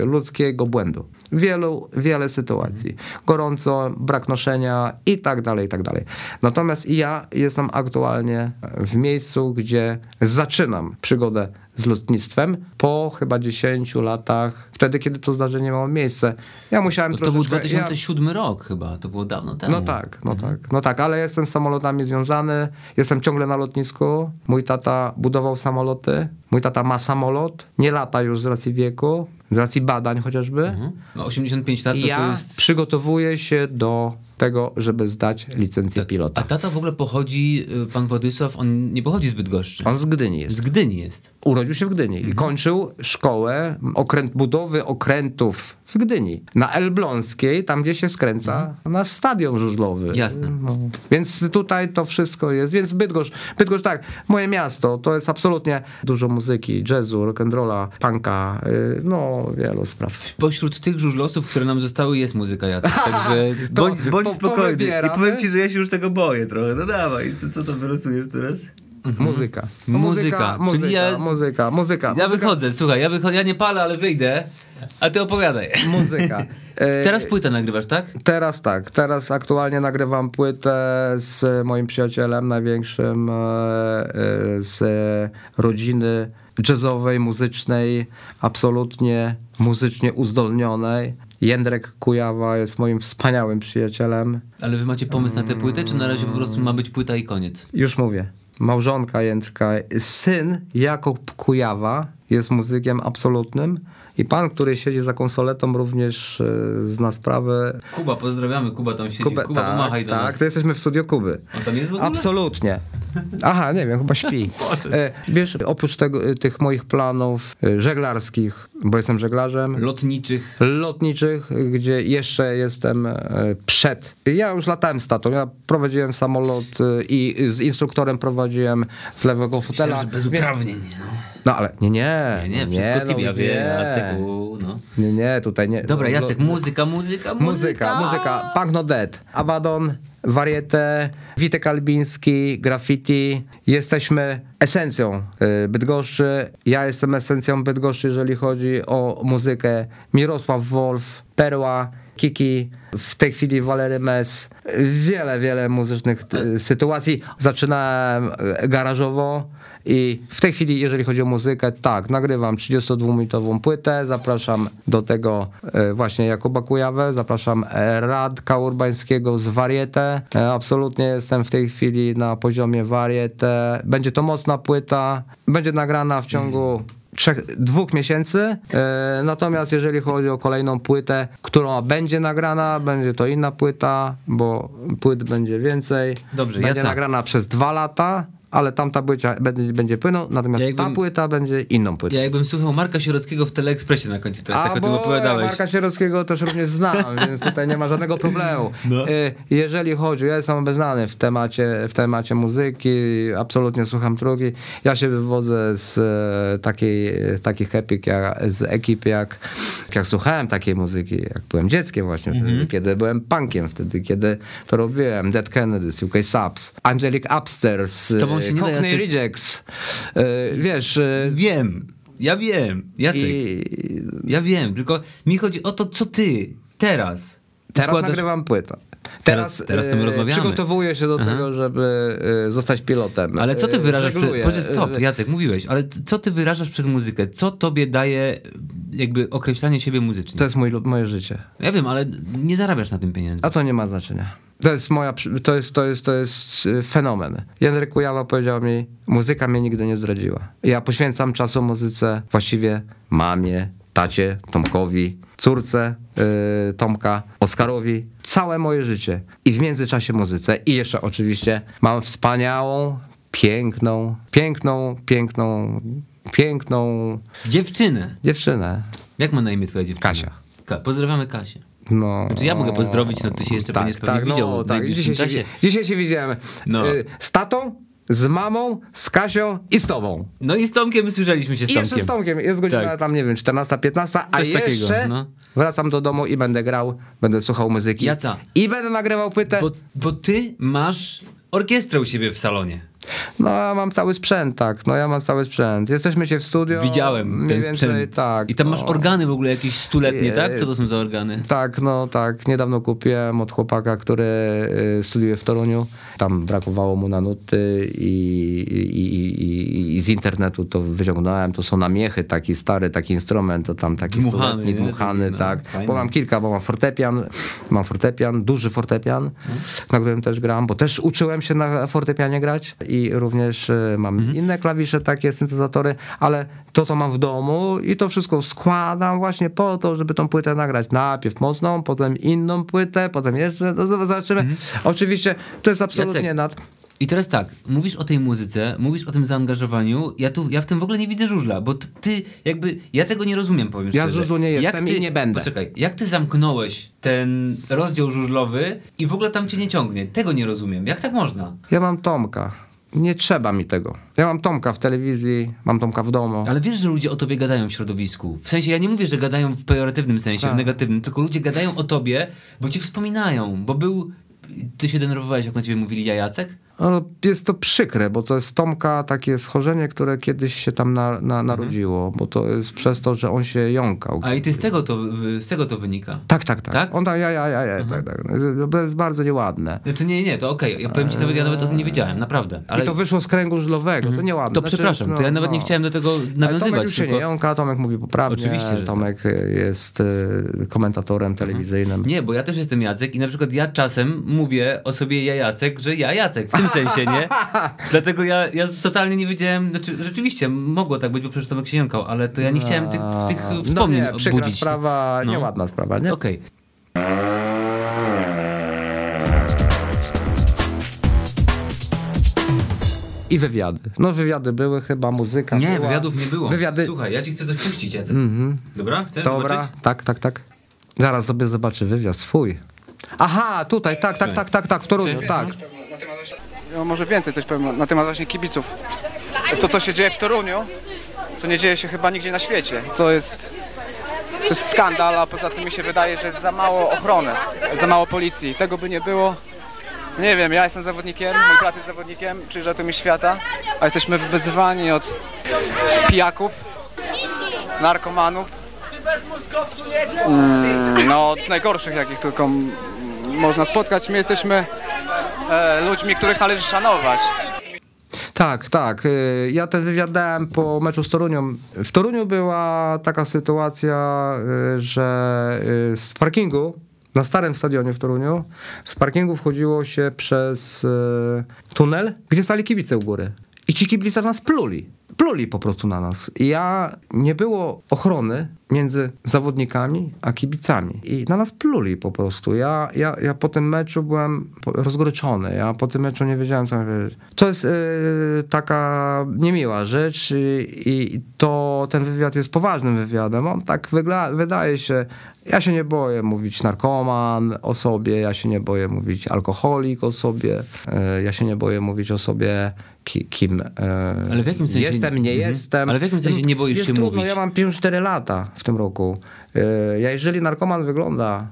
ludzkiego błędu. Wielu, wiele sytuacji. Gorąco, brak noszenia i tak dalej, i tak dalej. Natomiast ja jestem aktualnie w miejscu, gdzie zaczynam przygodę z lotnictwem po chyba 10 latach, wtedy kiedy to zdarzenie miało miejsce. Ja musiałem No to był troszeczkę- ja- 2007 rok chyba, to było dawno temu. no tak, no tak. No tak, ale jestem z samolotami związany, jestem ciągle na lotnisku. Mój tata budował samoloty, mój tata ma samolot, nie lata już z racji wieku. z racji badań chociażby. Mhm. No 85 lat to, ja to jest... przygotowuję się do tego, żeby zdać licencję pilota. A tata w ogóle pochodzi, y, pan Władysław, on nie pochodzi z Bydgoszczy. On z Gdyni jest. Z Gdyni jest. Urodził się w Gdyni Mhm. i kończył szkołę okręt, budowy okrętów w Gdyni. Na Elbląskiej, tam gdzie się skręca nasz stadion żużlowy. Mhm. Jasne. No. Więc tutaj to wszystko jest. Więc Bydgoszcz, Bydgoszcz tak, moje miasto, to jest absolutnie dużo muzyki, jazzu, rock'n'rolla, punka, y, no wielu spraw. Pośród tych żużlosów, które nam zostały, jest muzyka Jacek, [laughs] także bądź, bądź po- spokojny. I powiem ci, że ja się już tego boję trochę. No dawaj, co, co to wylosujesz teraz? Muzyka. Muzyka. Muzyka, Czyli ja- muzyka, muzyka. Ja muzyka, wychodzę, słuchaj, ja, wychodzę, ja nie palę, ale wyjdę, a ty opowiadaj. Muzyka. [laughs] Teraz płytę nagrywasz, tak? Teraz tak, teraz aktualnie nagrywam płytę z moim przyjacielem największym e, e, z rodziny jazzowej, muzycznej, absolutnie muzycznie uzdolnionej. Jędrek Kujawa jest moim wspaniałym przyjacielem. Ale wy macie pomysł na tę płytę, czy na razie po prostu ma być płyta i koniec? Już mówię, małżonka Jędrka, syn Jakub Kujawa jest muzykiem absolutnym i pan, który siedzi za konsoletą również e, zna sprawę. Kuba, pozdrawiamy, Kuba tam siedzi. Kubę- Kuba, pomachaj do tak, nas. to jesteśmy w studio Kuby. On tam jest w ogóle? Absolutnie. Aha, nie wiem, chyba śpi. [laughs] E, Wiesz, oprócz tego, e, tych moich planów e, żeglarskich, bo jestem żeglarzem, Lotniczych. lotniczych, gdzie jeszcze jestem przed. Ja już latałem z tatą, ja prowadziłem samolot i z instruktorem prowadziłem z lewego fotela. Myślałem, bez uprawnień. No. No ale nie, nie. Nie, nie, no wszystko no ty, ja nie. wiem, Jaceku, no. Nie, nie, tutaj nie. Dobra, no, Jacek, no, muzyka, muzyka, muzyka. Muzyka, muzyka. Punk No Dead, Abaddon, Variete, Witek Albiński, Graffiti. Jesteśmy esencją y, Bydgoszczy. Ja jestem esencją Bydgoszczy, jeżeli chodzi o muzykę. Mirosław Wolf, Perła, Kiki, w tej chwili Walery Mes. Wiele, wiele muzycznych y, sytuacji. Zaczynałem y, garażowo. I w tej chwili, jeżeli chodzi o muzykę, tak, nagrywam 32-minutową płytę, zapraszam do tego e, właśnie Jakuba Kujawę, zapraszam e, Radka Urbańskiego z Varietę. E, Absolutnie jestem w tej chwili na poziomie Varietę. Będzie to mocna płyta, będzie nagrana w ciągu trzech, dwóch miesięcy. E, natomiast jeżeli chodzi o kolejną płytę, którą będzie nagrana, będzie to inna płyta, bo płyt będzie więcej. Dobrze, będzie Jacek. nagrana przez dwa lata, ale tamta płyta będzie, będzie natomiast Ja ta płyta będzie inną płytą. Ja jakbym słuchał Marka Sierockiego w Teleekspresie na końcu teraz, tak o tym opowiadałeś. Marka Sierockiego też również znam, [laughs] więc tutaj nie ma żadnego problemu. No. Y, Jeżeli chodzi, ja jestem obeznany w temacie, w temacie muzyki, absolutnie słucham drugi. Ja się wywodzę z e, takiej, z takich epik, jak, z ekip, jak, jak słuchałem takiej muzyki, jak byłem dzieckiem właśnie, Mhm. wtedy, kiedy byłem punkiem, wtedy, kiedy to robiłem, Dead Kennedys, UK Subs, Angelic Upstairs, Z tobą się nie da, Cockney Jacek. Rejects, y, wiesz... y, Wiem, ja wiem, Jacek, I ja wiem, tylko mi chodzi o to, co ty teraz Teraz wkładasz- nagrywam płytę. Teraz- teraz e, rozmawiamy. Przygotowuję się do Aha. tego, żeby e, zostać pilotem. Ale co ty E, wyrażasz? Przez. Boże, stop, E, Jacek, mówiłeś, ale co ty wyrażasz przez muzykę? Co tobie daje jakby określanie siebie muzycznie? To jest mój, moje życie. Ja wiem, ale nie zarabiasz na tym pieniędzy. A to nie ma znaczenia. To jest moja, to jest, to jest, to jest e, fenomen. Jędrek Kujawa powiedział mi, muzyka mnie nigdy nie zdradziła. Ja poświęcam czasu muzyce właściwie mamie, tacie, Tomkowi, córce e, Tomka, Oskarowi. Całe moje życie. I w międzyczasie muzyce. I jeszcze oczywiście mam wspaniałą, piękną, piękną, piękną, piękną Dziewczynę. dziewczynę. Jak ma na imię twoja dziewczyna? Kasia. Ka- pozdrawiamy Kasię. No, Znaczy ja mogę pozdrowić, no ty się jeszcze będziesz pewnie widział w najbliższym dzisiaj, czasie. Się, dzisiaj się widziałem. No. Y, Z tatą, z mamą, z Kasią i z tobą. No i z Tomkiem słyszeliśmy się z I jeszcze Tomkiem. z Tomkiem. Jest godzina Tak. tam, nie wiem, 14, 15, a Coś jeszcze takiego, no. wracam do domu i będę grał, będę słuchał muzyki. Jaca. I będę nagrywał płytę. Bo, bo ty masz orkiestrę u siebie w salonie. No ja mam cały sprzęt, tak. No ja mam cały sprzęt. Jesteśmy się w studio. Widziałem ten więcej, sprzęt. Tak. I tam masz no. organy w ogóle jakieś stuletnie, tak? Co to są za organy? Tak, no tak. Niedawno kupiłem od chłopaka, który y, studiuje w Toruniu. Tam brakowało mu na nuty i, i, i, i, z internetu to wyciągnąłem. To są namiechy, taki stary, taki instrument, to tam taki Dmuchany, stuletni, dmuchany, no, tak. fajny. Bo mam kilka, bo mam fortepian, mam fortepian, duży fortepian, na którym też gram, bo też uczyłem się na fortepianie grać i również y, mam Mhm. inne klawisze, takie syntezatory, ale to, co mam w domu i to wszystko składam właśnie po to, żeby tą płytę nagrać. Najpierw mocną, potem inną płytę, potem jeszcze, to zobaczymy. Oczywiście to jest absolutnie Mhm. Jacek, nad... I teraz tak, mówisz o tej muzyce, mówisz o tym zaangażowaniu, ja tu, ja w tym w ogóle nie widzę żużla, bo ty jakby, ja tego nie rozumiem, powiem Ja szczerze. żużlu nie jestem ty, i nie będę. Poczekaj, jak ty zamknąłeś ten rozdział żużlowy i w ogóle tam cię nie ciągnie? Tego nie rozumiem. Jak tak można? Ja mam Tomka. Nie trzeba mi tego. Ja mam Tomka w telewizji, mam Tomka w domu. Ale wiesz, że ludzie o tobie gadają w środowisku. W sensie, ja nie mówię, że gadają w pejoratywnym sensie, Tak. w negatywnym, tylko ludzie gadają o tobie, bo ci wspominają, bo był... Ty się denerwowałeś, jak na ciebie mówili Jajacek? No, jest to przykre, bo to jest Tomka takie schorzenie, które kiedyś się tam na, na, narodziło, bo to jest przez to, że on się jąkał. A i ty z tego to, z tego to wynika. Tak, tak, tak. Tak? On tam, ja, ja, ja, ja, tak, tak. To jest bardzo nieładne. Znaczy nie, nie, to okej, ja powiem ci nawet, ja nawet o tym nie wiedziałem, naprawdę. Ale I to wyszło z kręgu żylowego, to nieładne. to Znaczy, przepraszam, to ja nawet nie no. chciałem do tego Ale Tomek nawiązywać. już się tylko... nie jąka, Tomek mówi poprawnie. Oczywiście, że Tomek jest y, komentatorem telewizyjnym. Nie, bo ja też jestem Jacek i na przykład ja czasem mówię o sobie ja Jacek, że ja Jacek, w tym [laughs] sensie, nie? Dlatego ja, ja totalnie nie wiedziałem, znaczy rzeczywiście mogło tak być, bo przecież Tomek się jąkał, ale to ja nie chciałem tych, tych A, wspomnień no nie, budzić. sprawa, No. nieładna sprawa, nie? Okej. I wywiady. No wywiady były chyba, muzyka Nie, była. wywiadów nie było. Wywiady... Słuchaj, ja ci chcę coś puścić, Jacek. Dobra, chcesz Dobra, zobaczyć? tak, tak, tak. Zaraz sobie zobaczę wywiad swój. Aha, tutaj, tak, tak, tak, tak, tak, w Toruniu, tak. No, może więcej coś powiem na temat właśnie kibiców. To, co się dzieje w Toruniu, to nie dzieje się chyba nigdzie na świecie. To jest, to jest skandal, a poza tym mi się wydaje, że jest za mało ochrony, za mało policji. Tego by nie było. Nie wiem, ja jestem zawodnikiem, mój brat jest zawodnikiem, przyjeżdża tu mi świata, a jesteśmy wyzywani od pijaków, narkomanów, mm, no od najgorszych jakich tylko można spotkać. My jesteśmy ludźmi, których należy szanować. Tak, tak. y, Ja ten wywiad dałem po meczu z Torunią. W Toruniu była taka sytuacja, y, że z parkingu, na starym stadionie w Toruniu, z parkingu wchodziło się przez tunel, gdzie stali kibice u góry. I ci kibice nas pluli. Pluli po prostu na nas. I ja, nie było ochrony między zawodnikami a kibicami. I na nas pluli po prostu. Ja, ja, ja po tym meczu byłem rozgoryczony. Ja po tym meczu nie wiedziałem, co mam. To jest y, taka niemiła rzecz i, i to ten wywiad jest poważnym wywiadem. On tak wygla, wydaje się, ja się nie boję mówić narkoman o sobie, ja się nie boję mówić alkoholik o sobie, y, ja się nie boję mówić o sobie ki, kim y, Ale w jakim sensie- jestem, nie Mhm. jestem. Ale w jakim sensie nie boisz jest się trudno, mówić? Ja mam 54 lata w tym roku. Y, Ja jeżeli narkoman wygląda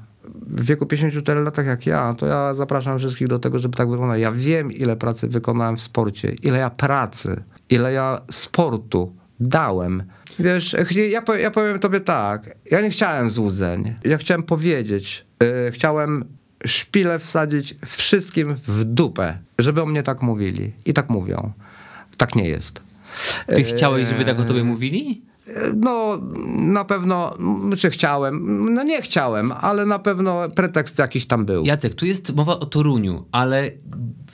w wieku 54 latach jak ja, to ja zapraszam wszystkich do tego, żeby tak wyglądać. Ja wiem, ile pracy wykonałem w sporcie, ile ja pracy, ile ja sportu dałem. Wiesz, ja, pow- ja powiem tobie tak, ja nie chciałem złudzeń. Ja chciałem powiedzieć, y, chciałem szpilę wsadzić wszystkim w dupę, żeby o mnie tak mówili. I tak mówią. Tak nie jest. Ty chciałeś, żeby tak o tobie mówili? No, na pewno, czy chciałem? No nie chciałem, ale na pewno pretekst jakiś tam był. Jacek, tu jest mowa o Toruniu, ale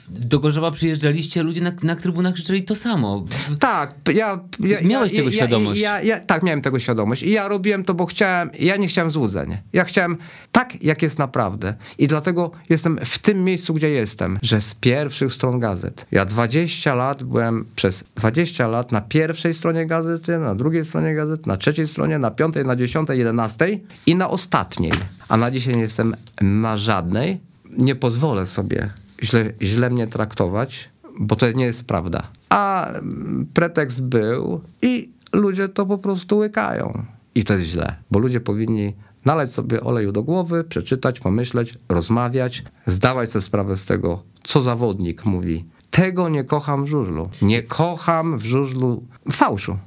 do Gorzowa przyjeżdżaliście, ludzie na, na trybunach krzyczeli to samo. Tak, ja... ja miałeś ja, tego ja, świadomość. Tak, miałem tego świadomość. I ja robiłem to, bo chciałem, ja nie chciałem złudzeń. Ja chciałem tak, jak jest naprawdę. I dlatego jestem w tym miejscu, gdzie jestem, że z pierwszych stron gazet. Ja 20 lat byłem, przez 20 lat na pierwszej stronie gazety, na drugiej stronie gazety, na trzeciej stronie, na piątej, na dziesiątej, jedenastej i na ostatniej. A na dzisiaj nie jestem na żadnej. Nie pozwolę sobie źle, źle mnie traktować, bo to nie jest prawda. A mm, pretekst był i ludzie to po prostu łykają. I to jest źle, bo ludzie powinni nalać sobie oleju do głowy, przeczytać, pomyśleć, rozmawiać, zdawać sobie sprawę z tego, co zawodnik mówi. Tego nie kocham w żużlu. Nie kocham w żużlu fałszu.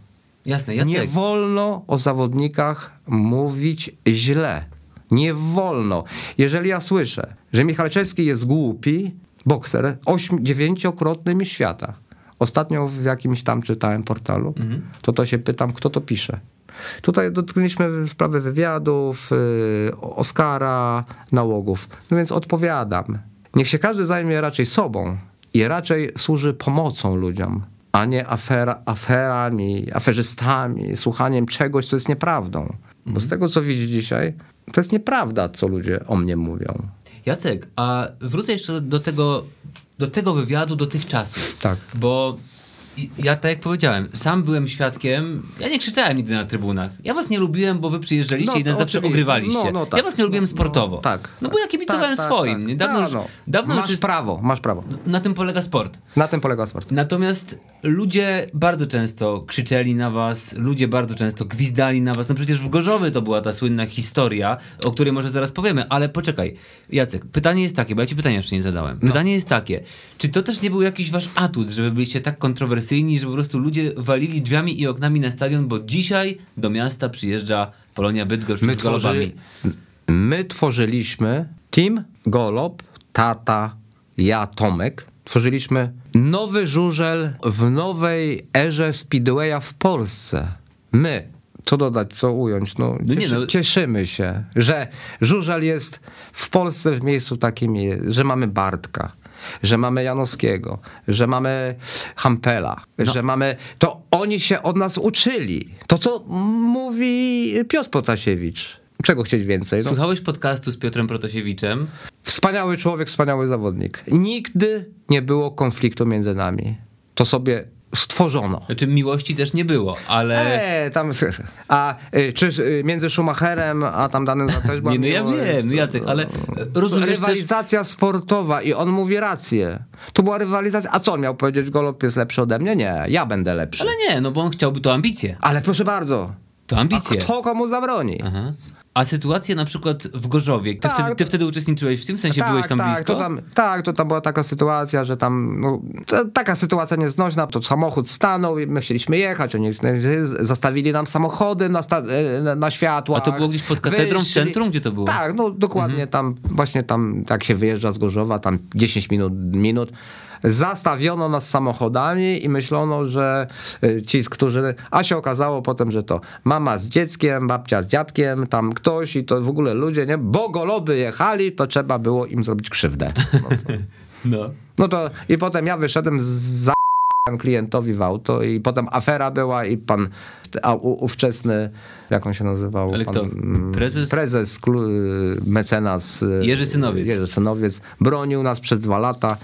Jasne, Nie Jacek. wolno o zawodnikach mówić źle. Nie wolno. Jeżeli ja słyszę, że Michalczewski jest głupi, bokser, ośm, dziewięciokrotny mistrz świata. Ostatnio w jakimś tam czytałem portalu, to to się pytam, kto to pisze. Tutaj dotknęliśmy sprawy wywiadów, yy, Oscara, nałogów. No więc odpowiadam. Niech się każdy zajmie raczej sobą, i raczej służy pomocą ludziom, a nie afera, aferami, aferzystami, słuchaniem czegoś, co jest nieprawdą. Bo z tego, co widzi dzisiaj, to jest nieprawda, co ludzie o mnie mówią. Jacek, a wrócę jeszcze do tego, do tego wywiadu, do tych czasów. Tak. Bo ja, tak jak powiedziałem, sam byłem świadkiem, ja nie krzyczałem nigdy na trybunach. Ja was nie lubiłem, bo wy przyjeżdżaliście No, i nas zawsze ogrywaliście. No, no tak. Ja was nie lubiłem No, sportowo. no, tak. No bo ja kibicowałem Tak, tak, swoim. tak. Dawno, No, już, no. dawno masz już prawo, masz prawo. na tym polega sport. Na tym polega sport. Natomiast ludzie bardzo często krzyczeli na was, ludzie bardzo często gwizdali na was. No przecież w Gorzowy to była ta słynna historia, o której może zaraz powiemy, ale poczekaj. Jacek, pytanie jest takie, bo ja ci pytania jeszcze nie zadałem. Pytanie jest takie, czy to też nie był jakiś wasz atut, żeby byliście tak kontrowersyjni, że po prostu ludzie walili drzwiami i oknami na stadion, bo dzisiaj do miasta przyjeżdża Polonia Bydgoszcz My, z golobami. tworzy, my tworzyliśmy team Golob, tata, ja, Tomek. Tworzyliśmy nowy żużel w nowej erze Speedwaya w Polsce. My. Co dodać, co ująć? No, No cieszy, no. Cieszymy się, że żużel jest w Polsce w miejscu takim, że mamy Bartka, że mamy Janowskiego, że mamy Hampela, No. że mamy... To oni się od nas uczyli. To, co mówi Piotr Potasiewicz. Czego chcieć więcej? No, Słuchałeś podcastu z Piotrem Protasiewiczem? wspaniały człowiek, wspaniały zawodnik. Nigdy nie było konfliktu między nami. To sobie stworzono. Znaczy miłości też nie było, ale... Eee, tam, a y, czy y, między Schumacherem a tam danym [laughs] też była Nie, no ja wiem, no Jacek, ale rozumiesz też... Rywalizacja sportowa i on mówi rację. To była rywalizacja. A co on miał powiedzieć? Golop jest lepszy ode mnie? Nie, ja będę lepszy. Ale Ale, nie, no bo on chciałby to ambicje. proszę bardzo. To A ambicje. kto komu zabroni? Aha. A sytuacja na przykład w Gorzowie, ty, Tak. wtedy, ty wtedy uczestniczyłeś w tym sensie, byłeś tam tak, blisko? To tam, tak, to tam była taka sytuacja, że tam, no, taka sytuacja nieznośna, to samochód stanął i my chcieliśmy jechać, oni zastawili nam samochody na, sta, na, na światła. A to było gdzieś pod katedrą w centrum? Gdzie to było? Tak, no dokładnie tam, właśnie tam, jak się wyjeżdża z Gorzowa, tam 10 minut, minut, zastawiono nas samochodami i myślono, że y, ci, którzy, a się okazało potem, że to mama z dzieckiem, babcia z dziadkiem, tam ktoś i to w ogóle ludzie, nie, bo goloby jechali, to trzeba było im zrobić krzywdę. No to, No. no to i potem ja wyszedłem za klientowi w auto i potem afera była i pan a, u, ówczesny, jak on się nazywał? Ale pan, kto? mm, Prezes? Prezes, klu- mecenas. y, Jerzy Synowiec. Jerzy Synowiec. Bronił nas przez dwa lata.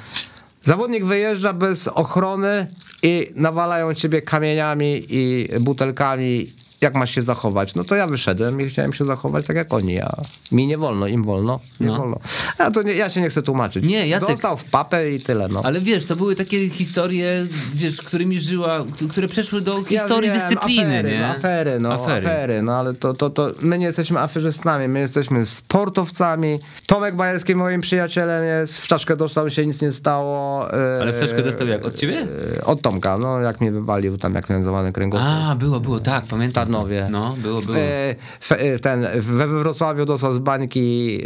Zawodnik wyjeżdża bez ochrony i nawalają ciebie kamieniami i butelkami. Jak masz się zachować? No to ja wyszedłem i chciałem się zachować tak jak oni. A mi nie wolno, im wolno. Nie No. wolno. A to nie, ja się nie chcę tłumaczyć. Nie, Jacek- Dostał w papę i tyle. No. Ale wiesz, to były takie historie, wiesz, którymi żyła, które przeszły do historii ja wiem, dyscypliny, afery, nie? No, afery, no, afery. no ale to, to, to my nie jesteśmy aferzystami, my jesteśmy sportowcami. Tomek Bajerski moim przyjacielem jest, w czaszkę dostał się nic nie stało. e, Ale w czaszkę dostał jak? Od ciebie? e, Od Tomka, no jak mnie wywalił tam, jak miałem złamany kręgosłup. A, było, było, tak, pamiętam. Tarnowie. No, było, było. E, fe- e, ten, we Wrocławiu dostał z bańki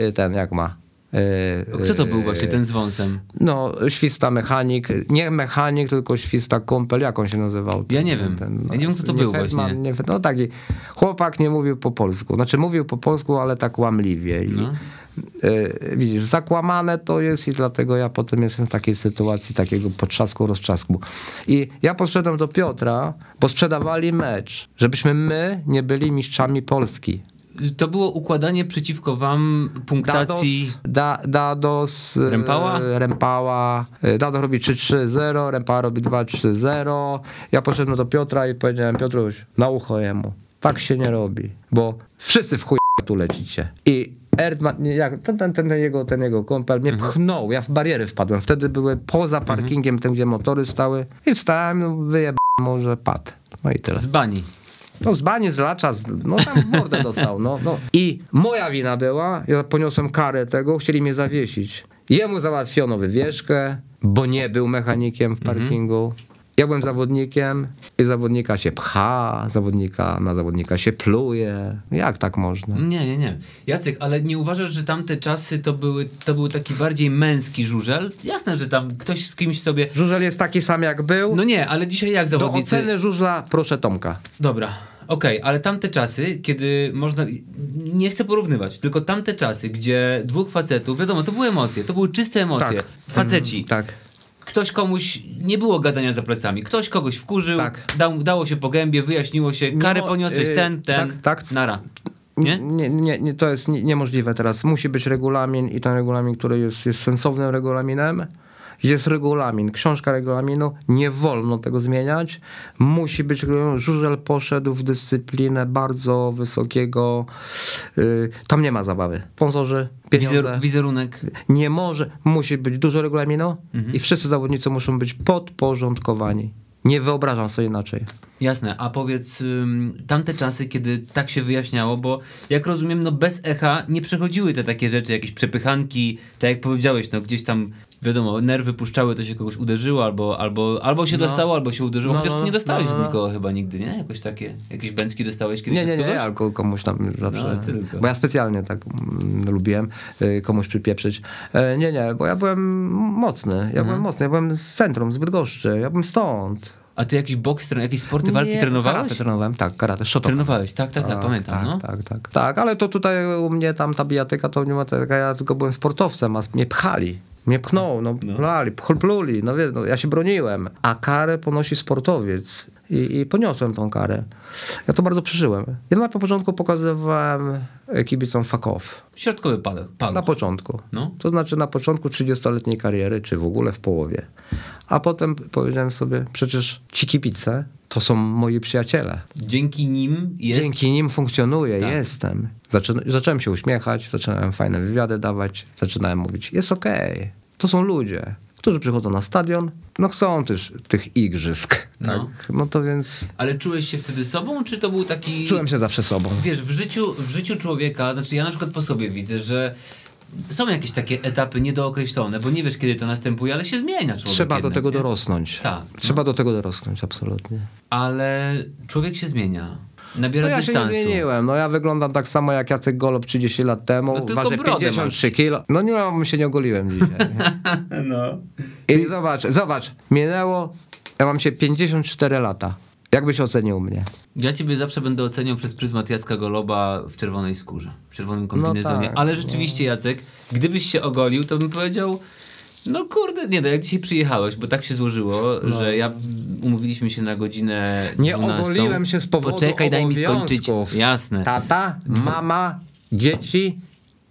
e, e, ten, jak ma. E, Kto to był e, właśnie, ten z wąsem? No, śwista mechanik, nie mechanik, tylko śwista kumpel, jak on się nazywał? Ja nie wiem. Ja nie wiem, kto to był właśnie. Nie, no taki chłopak nie mówił po polsku. Znaczy mówił po polsku, ale tak łamliwie. I, No. E, widzisz, zakłamane to jest i dlatego ja potem jestem w takiej sytuacji takiego potrzasku, roztrzasku. I ja poszedłem do Piotra, bo sprzedawali mecz, żebyśmy my nie byli mistrzami Polski. To było układanie przeciwko wam punktacji... Dados, da, Dados e, Rempała? Rempała. e, Dados robi 3-3-0, Rempała robi 2-3-0. Ja poszedłem do Piotra i powiedziałem, Piotruś, na ucho jemu. Tak się nie robi, bo wszyscy w chuj tu lecicie. I Erdman, nie, jak, ten, ten, ten, jego, ten jego kumpel mnie pchnął, ja w bariery wpadłem. Wtedy były poza parkingiem, tam gdzie motory stały. I wstałem, no, wyjebałem mu, że padł. No i tyle. Z bani. No z bani, z lacza, no tam w mordę dostał, no, no. I moja wina była, ja poniosłem karę tego, chcieli mnie zawiesić. Jemu załatwiono wywieszkę, bo nie był mechanikiem w parkingu. Ja byłem zawodnikiem i zawodnika się pcha, zawodnika na zawodnika się pluje. Jak tak można? Nie, nie, nie. Jacek, ale nie uważasz, że tamte czasy to, były, to był taki bardziej męski żużel? Jasne, że tam ktoś z kimś sobie... Żużel jest taki sam jak był. No nie, ale dzisiaj jak Do zawodnicy... oceny żużla proszę Tomka. Dobra, okej, ale tamte czasy, kiedy można. Nie chcę porównywać, tylko tamte czasy, gdzie dwóch facetów, wiadomo, to były emocje, to były czyste emocje. Tak. Faceci. Tak. Ktoś komuś, nie było gadania za plecami, ktoś kogoś wkurzył, Tak. dał, dało się po gębie, wyjaśniło się, karę mo- poniosłeś, yy, ten, ten, tak, tak. nara. Nie? Nie, nie, nie, to jest nie, niemożliwe teraz. Musi być regulamin i ten regulamin, który jest, jest sensownym regulaminem. Jest regulamin, książka regulaminu, nie wolno tego zmieniać. Musi być regulamin. Żużel poszedł w dyscyplinę bardzo wysokiego. y, tam nie ma zabawy. Sponsorzy, pieniądze. Wizer, wizerunek. Nie może, musi być dużo regulaminu Mhm. i wszyscy zawodnicy muszą być podporządkowani. Nie wyobrażam sobie inaczej. Jasne, a powiedz, tamte czasy, kiedy tak się wyjaśniało, bo jak rozumiem, no bez echa nie przechodziły te takie rzeczy, jakieś przepychanki, tak jak powiedziałeś, no gdzieś tam, wiadomo, nerwy puszczały, to się kogoś uderzyło, albo, albo, albo się dostało, albo się uderzyło, No, chociaż no, ty nie no, dostałeś no, od no. nikogo chyba nigdy, nie? Jakoś takie, jakieś bęcki dostałeś kiedyś Nie, nie, nie, ja ko- komuś tam zawsze. No, tylko. Bo ja specjalnie tak mm, lubiłem y, komuś przypieprzyć. E, Nie, nie, bo ja byłem mocny. Ja byłem mocny. Ja byłem z centrum, z Bydgoszczy. Ja byłem stąd. A ty jakiś boks, jakieś sporty walki Nie, trenowałeś? Karate trenowałem, tak, karate, shotokan. Trenowałeś, tak, tak, tak, pamiętam, tak, no. Tak, tak, tak. Ale to tutaj u mnie tam ta bijatyka to nie ma taka, ja tylko byłem sportowcem, a mnie pchali. Mnie pchnął, no, plali, pchl- pluli, no wiesz, no, ja się broniłem. A karę ponosi sportowiec. I, I poniosłem tą karę. Ja to bardzo przeżyłem. Ja na początku pokazywałem kibicom fuck off. Środkowy palec. Na początku. No. To znaczy na początku 30-letniej kariery, czy w ogóle w połowie. A potem powiedziałem sobie, przecież ci kibice to są moi przyjaciele. Dzięki nim jest... Dzięki nim funkcjonuję, Tak. jestem. Zaczę, zacząłem się uśmiechać, zacząłem fajne wywiady dawać, zaczynałem mówić, jest okej, to są ludzie, którzy przychodzą na stadion, no chcą też tych igrzysk. No. Tak? No to więc Ale czułeś się wtedy sobą, czy to był taki... czułem się zawsze sobą. Wiesz, w życiu, w życiu człowieka, znaczy ja na przykład po sobie widzę, że są jakieś takie etapy niedookreślone, bo nie wiesz kiedy to następuje, ale się zmienia człowiek Trzeba do jednak, tego nie? dorosnąć. Tak, Trzeba do tego dorosnąć, absolutnie. Ale człowiek się zmienia. Nabiera No ja się dystansu. nie zmieniłem. No ja wyglądam tak samo jak Jacek Golob 30 lat temu. No tylko Ważę brodę 53 kilo. No nie, no, się nie ogoliłem dzisiaj. [laughs] No. I zobacz, zobacz, minęło, ja mam się 54 lata. Jakbyś ocenił mnie? Ja ciebie zawsze będę oceniał przez pryzmat Jacka Goloba w czerwonej skórze, w czerwonym kombinezonie. tak, ale rzeczywiście, Jacek, gdybyś się ogolił, to bym powiedział. No kurde, nie no, jak dzisiaj przyjechałeś, bo tak się złożyło, że ja umówiliśmy się na godzinę Nie 12. ogoliłem się z powodu Poczekaj, daj mi skończyć. Jasne. Tata, mama, dzieci,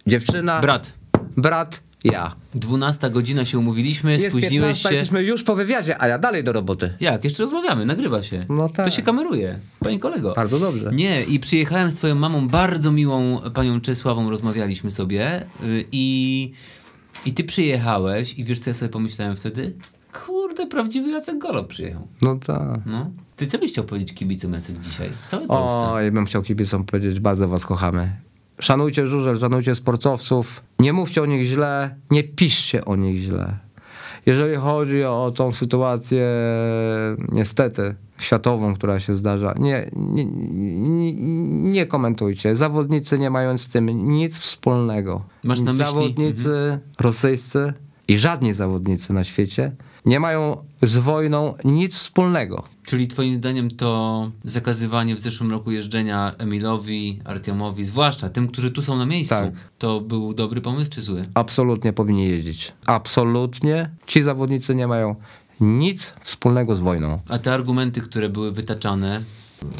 dziewczyna, Brat, brat, ja. 12 godzina się umówiliśmy, Jest spóźniłeś 15, się. jesteśmy już po wywiadzie, a ja dalej do roboty. Jak? Jeszcze rozmawiamy, nagrywa się. No tak. To się kameruje, panie kolego. Bardzo dobrze. Nie, i przyjechałem z twoją mamą, bardzo miłą panią Czesławą, rozmawialiśmy sobie y, i, i ty przyjechałeś i wiesz co ja sobie pomyślałem wtedy? Kurde, prawdziwy Jacek Golob przyjechał. No tak. No. Ty co byś chciał powiedzieć kibicom Jacek dzisiaj? W całej Polsce. Oj, bym chciał kibicom powiedzieć, bardzo was kochamy. Szanujcie żużel, szanujcie sportowców, nie mówcie o nich źle, nie piszcie o nich źle. Jeżeli chodzi o tą sytuację, niestety, światową, która się zdarza, nie, nie, nie, nie komentujcie. Zawodnicy nie mają z tym nic wspólnego. Masz na myśli- Zawodnicy rosyjscy i żadni zawodnicy na świecie nie mają z wojną nic wspólnego. Czyli twoim zdaniem to zakazywanie w zeszłym roku jeżdżenia Emilowi, Artiomowi, zwłaszcza tym, którzy tu są na miejscu, Tak. to był dobry pomysł czy zły? absolutnie powinni jeździć. Absolutnie. Ci zawodnicy nie mają nic wspólnego z wojną. A te argumenty, które były wytaczane,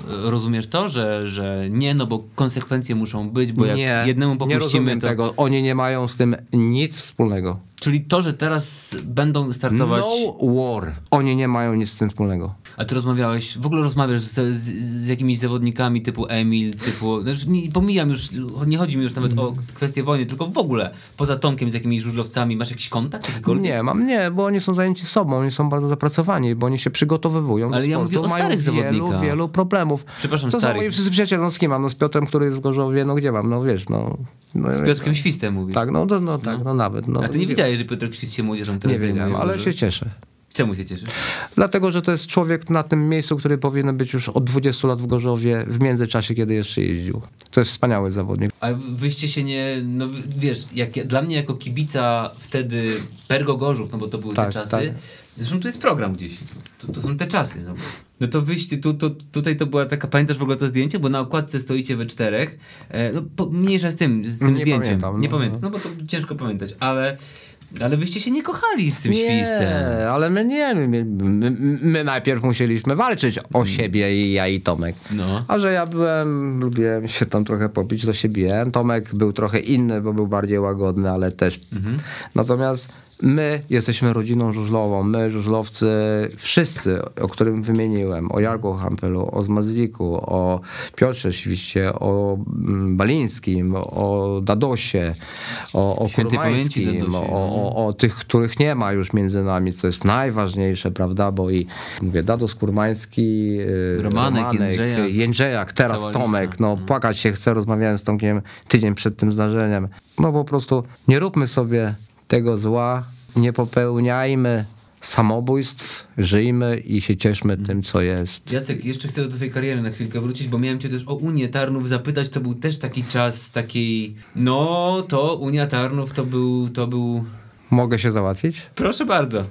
rozumiesz to, że, że nie, no bo konsekwencje muszą być, bo jak nie, jednemu nie popuścimy, rozumiem to... tego. Oni nie mają z tym nic wspólnego. Czyli to, że teraz będą startować... No war. Oni nie mają nic z tym wspólnego. A ty rozmawiałeś, w ogóle rozmawiasz z, z, z jakimiś zawodnikami typu Emil, typu... Znaczy nie, pomijam już, nie chodzi mi już nawet o kwestię wojny, tylko w ogóle poza Tomkiem z jakimiś żużlowcami, masz jakiś kontakt jakikolwiek? Nie, mam nie, bo oni są zajęci sobą, oni są bardzo zapracowani, bo oni się przygotowywują Ale ja mówię o starych wielu, zawodnikach. wielu problemów. Przepraszam, to starych. są moi wszyscy przyjaciele, no z kim mam? No z Piotrem, który jest w Gorzowie, no gdzie mam? No wiesz, no... no Z Piotrkiem Świstem mówisz. Tak, no, no, no tak, no, nawet. No, A ty nie wiedziałeś, że Piotr Świst się młodzieżą teraz Nie wiedziałem, ale się cieszę. Czemu się cieszysz? Dlatego, że to jest człowiek na tym miejscu, który powinien być już od 20 lat w Gorzowie, w międzyczasie, kiedy jeszcze jeździł. To jest wspaniały zawodnik. A wyście się nie, no wiesz, jak, ja- dla mnie jako kibica wtedy Pergo Gorzów, no bo to były Tak, te czasy, tak. zresztą tu jest program gdzieś, to, to są te czasy, no, no to wyście, tu, to, tutaj to była taka, pamiętasz w ogóle to zdjęcie, bo na okładce stoicie we czterech, e, no po, mniejsza z tym, z tym Nie zdjęciem, pamiętam, nie no, pamiętam, no bo to ciężko pamiętać, ale Ale wyście się nie kochali z tym świstem. Nie, ale my nie, my, my, my najpierw musieliśmy walczyć o siebie i ja i Tomek. No. A że ja byłem, lubiłem się tam trochę popić, to się biłem. Tomek był trochę inny, bo był bardziej łagodny, ale też. Natomiast my jesteśmy rodziną żużlową. My, żużlowcy, wszyscy, o którym wymieniłem, o Jarku Hampelu, o Zmazliku, o Piotrze Świście, o mm, Balińskim, o Dadosie, o, o Kurmańskim, Dadosie, o, o, o tych, których nie ma już między nami, co jest najważniejsze, prawda, bo i mówię, Dados Kurmański, yy, Romanek, Jędrzejak. Jędrzejak, teraz Tomek, lista. no płakać się chce, rozmawiałem z Tomkiem tydzień przed tym zdarzeniem. No po prostu nie róbmy sobie tego zła, nie popełniajmy samobójstw, żyjmy i się cieszmy tym, co jest. Jacek, jeszcze chcę do twojej kariery na chwilkę wrócić, bo miałem cię też o Unię Tarnów zapytać, to był też taki czas takiej, no to Unia Tarnów to był, to był, Mogę się załatwić? proszę bardzo.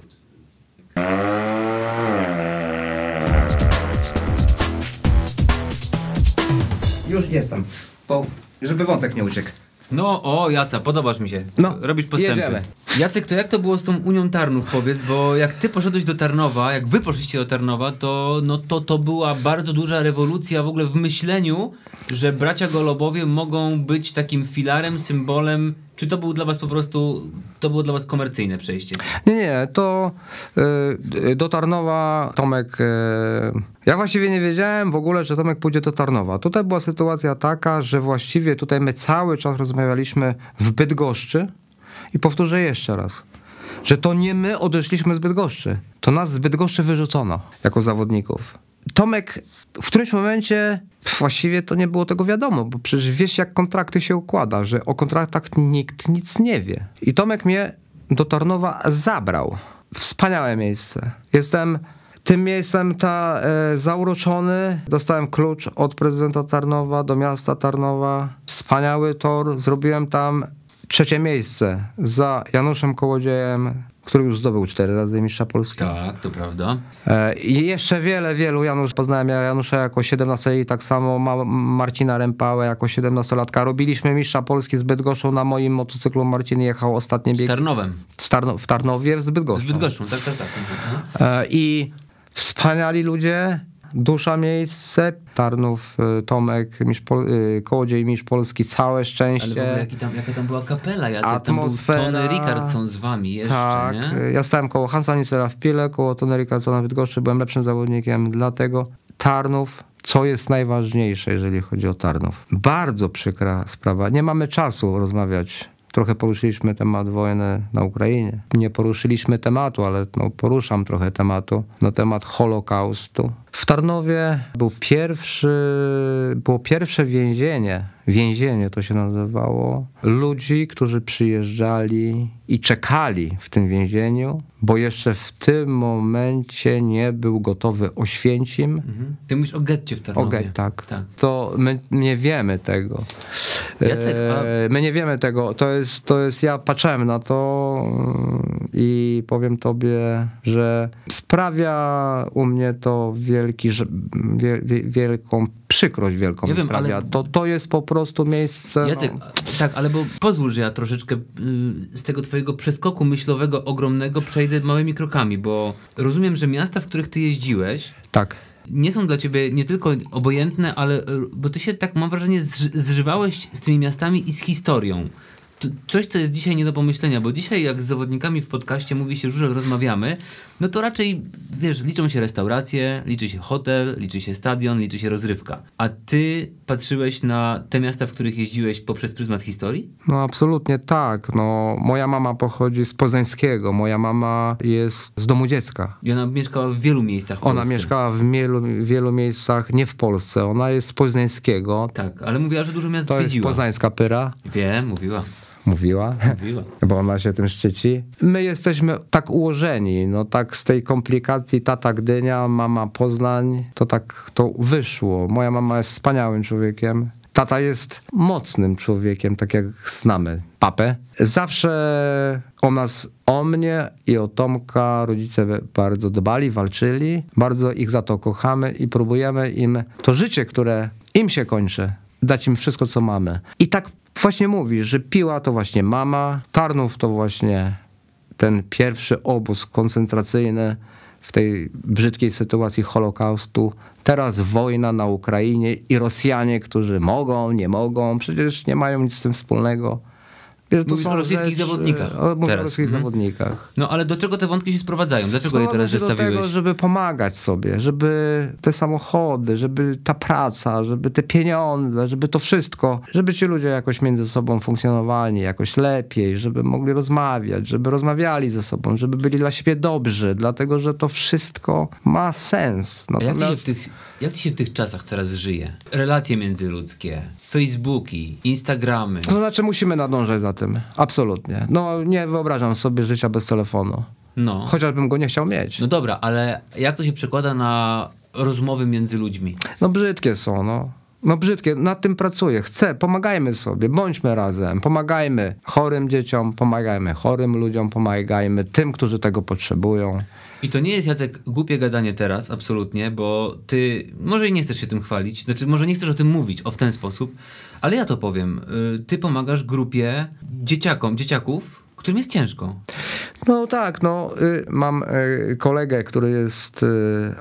Już jestem, bo żeby wątek nie uciekł. No, o, Jaca, podobasz mi się. No, Robisz postępy. jedziemy. Jacek, to jak to było z tą Unią Tarnów, powiedz, bo jak ty poszedłeś do Tarnowa, jak wy poszliście do Tarnowa, to, no, to, to była bardzo duża rewolucja w ogóle w myśleniu, że bracia Golobowie mogą być takim filarem, symbolem, czy to był dla was po prostu, to było dla was komercyjne przejście? Nie, nie, to y, do Tarnowa Tomek. Y, ja właściwie nie wiedziałem w ogóle, że Tomek pójdzie do Tarnowa. Tutaj była sytuacja taka, że właściwie tutaj my cały czas rozmawialiśmy w Bydgoszczy i powtórzę jeszcze raz. Że to nie my odeszliśmy z Bydgoszczy. To nas z Bydgoszczy wyrzucono jako zawodników. Tomek w którymś momencie właściwie to nie było tego wiadomo, bo przecież wiesz, jak kontrakty się układa, że o kontraktach nikt nic nie wie. I Tomek mnie do Tarnowa zabrał. Wspaniałe miejsce. Jestem tym miejscem ta, e, zauroczony. Dostałem klucz od prezydenta Tarnowa do miasta Tarnowa. Wspaniały tor. Zrobiłem tam trzecie miejsce za Januszem Kołodziejem, który już zdobył cztery razy mistrza Polski. Tak, to prawda. E, I jeszcze wiele, wielu Janusz. Poznałem ja Janusza jako 17 i tak samo Ma- Marcina Rempałę jako 17-latka. Robiliśmy mistrza Polski z Bydgoszczą na moim motocyklu. Marcin jechał ostatnie Z biegi Tarnowem. w, Tarno- w Tarnowie z Z Bydgoszczą. Bydgoszczą, tak, tak, tak. E, I wspaniali ludzie, dusza miejsce, Tarnów, e, Tomek, mistrz Pol- e, Kołodziej, mistrz Polski, całe szczęście. Ale w ogóle jaki tam, jaka tam była kapela, Jacek, Atmosfera. tam był Tony Ricardson z wami jeszcze, Tak, nie? ja stałem koło Hansa Nicera w Pile, koło Tony Rickardsona w Bydgoszczy, byłem lepszym zawodnikiem, dlatego Tarnów, co jest najważniejsze, jeżeli chodzi o Tarnów. Bardzo przykra sprawa, nie mamy czasu rozmawiać. Trochę poruszyliśmy temat wojny na Ukrainie. Nie poruszyliśmy tematu, ale no, poruszam trochę tematu na temat Holokaustu. W Tarnowie był pierwszy, było pierwsze więzienie, więzienie to się nazywało, ludzi, którzy przyjeżdżali i czekali w tym więzieniu, bo jeszcze w tym momencie nie był gotowy Oświęcim. Mhm. Ty mówisz o getcie w Tarnowie. Okej, tak. tak. To my nie wiemy tego. Jacek, a- E, My nie wiemy tego. To jest, to jest, ja patrzyłem na to mm, i powiem tobie, że sprawia u mnie to wielki, wie, wie, wielką przykrość wielką Ja wiem, sprawia. ale- To, to jest po prostu miejsce... Jacek, no, tak, ale bo pozwól, że ja troszeczkę y, z tego twojego przeskoku myślowego ogromnego przejdę małymi krokami, bo rozumiem, że miasta, w których ty jeździłeś, tak. nie są dla ciebie nie tylko obojętne, ale y, bo ty się tak, mam wrażenie, zży- zżywałeś z tymi miastami i z historią. To coś, co jest dzisiaj nie do pomyślenia, bo dzisiaj jak z zawodnikami w podcaście mówi się, że rozmawiamy, no to raczej, wiesz, liczą się restauracje, liczy się hotel, liczy się stadion, liczy się rozrywka. A ty patrzyłeś na te miasta, w których jeździłeś poprzez pryzmat historii? No absolutnie tak. No, moja mama pochodzi z Poznańskiego. Moja mama jest z domu dziecka. I ona mieszkała w wielu miejscach w Ona Polsce. mieszkała w wielu, wielu miejscach, nie w Polsce. Ona jest z Poznańskiego. Tak, ale mówiła, że dużo miast To jest zwiedziła. poznańska pyra, Wiem, mówiła. Mówiła. Mówiła. [laughs] Bo ona się tym szczyci. My jesteśmy tak ułożeni, no tak z tej komplikacji tata Gdynia, mama Poznań, to tak to wyszło. Moja mama jest wspaniałym człowiekiem. Tata jest mocnym człowiekiem, tak jak znamy papę. Zawsze o nas, o mnie i o Tomka rodzice bardzo dbali, walczyli. Bardzo ich za to kochamy i próbujemy im to życie, które im się kończy, dać im wszystko, co mamy. I tak właśnie mówi, że piła to właśnie mama, Tarnów to właśnie ten pierwszy obóz koncentracyjny w tej brzydkiej sytuacji Holokaustu. Teraz wojna na Ukrainie i Rosjanie, którzy mogą, nie mogą, przecież nie mają nic z tym wspólnego. Wiesz, Mówisz o rosyjskich rzeczy- zawodnikach O, teraz. o rosyjskich Mhm. zawodnikach. No ale do czego te wątki się sprowadzają? Dlaczego je teraz Sprowadza się do zestawiłeś? tego, żeby pomagać sobie, żeby te samochody, żeby ta praca, żeby te pieniądze, żeby to wszystko, żeby ci ludzie jakoś między sobą funkcjonowali, jakoś lepiej, żeby mogli rozmawiać, żeby rozmawiali ze sobą, żeby byli dla siebie dobrzy, dlatego że to wszystko ma sens. A jak ci, się w Natomiast tych, jak ci się w tych czasach teraz żyje? Relacje międzyludzkie, Facebooki, Instagramy. to znaczy musimy nadążać za tym, absolutnie. No nie wyobrażam sobie życia bez telefonu, No. chociażbym go nie chciał mieć. No dobra, ale jak to się przekłada na rozmowy między ludźmi? No brzydkie są, no. No brzydkie, nad tym pracuję. Chcę, pomagajmy sobie, bądźmy razem, pomagajmy chorym dzieciom, pomagajmy chorym ludziom, pomagajmy tym, którzy tego potrzebują. I to nie jest, Jacek, głupie gadanie teraz, absolutnie, bo ty może i nie chcesz się tym chwalić, znaczy może nie chcesz o tym mówić, o w ten sposób, ale ja to powiem. Y, Ty pomagasz grupie dzieciakom, dzieciaków, którym jest ciężko. No tak, no y, mam y, kolegę, który jest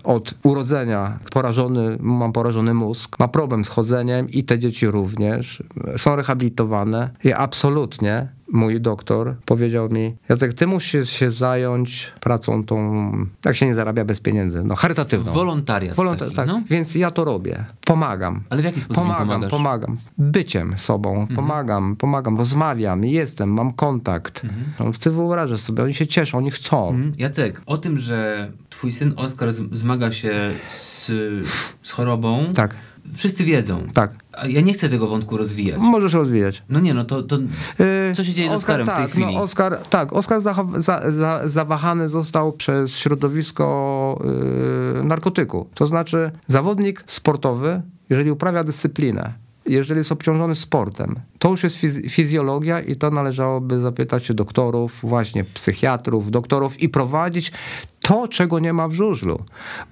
od urodzenia porażony, mam porażony mózg, ma problem z chodzeniem i te dzieci również są rehabilitowane i absolutnie mój doktor powiedział mi, Jacek, ty musisz się zająć pracą tą, jak się nie zarabia bez pieniędzy, no charytatywną. Wolontariat Wolonta- taki, tak, no. więc ja to robię. Pomagam. Ale w jaki sposób Pomagam, pomagasz? pomagam. Byciem sobą, pomagam, pomagam, rozmawiam, jestem, mam kontakt. No, Chcę wyobrażać sobie, oni się cieszą, oni chcą. Mhm. Jacek, o tym, że twój syn Oskar zmaga się z, z chorobą, Tak, wszyscy wiedzą. tak. A ja nie chcę tego wątku rozwijać. Możesz rozwijać. No nie, no to, to Yy, co się dzieje z Oskarem tak, w tej chwili? No, Oskar, tak, Oskar zacha- za, za, zawahany został przez środowisko yy, narkotyku. To znaczy zawodnik sportowy, jeżeli uprawia dyscyplinę, jeżeli jest obciążony sportem, to już jest fiz- fizjologia i to należałoby zapytać się doktorów, właśnie psychiatrów, doktorów i prowadzić to, czego nie ma w żużlu.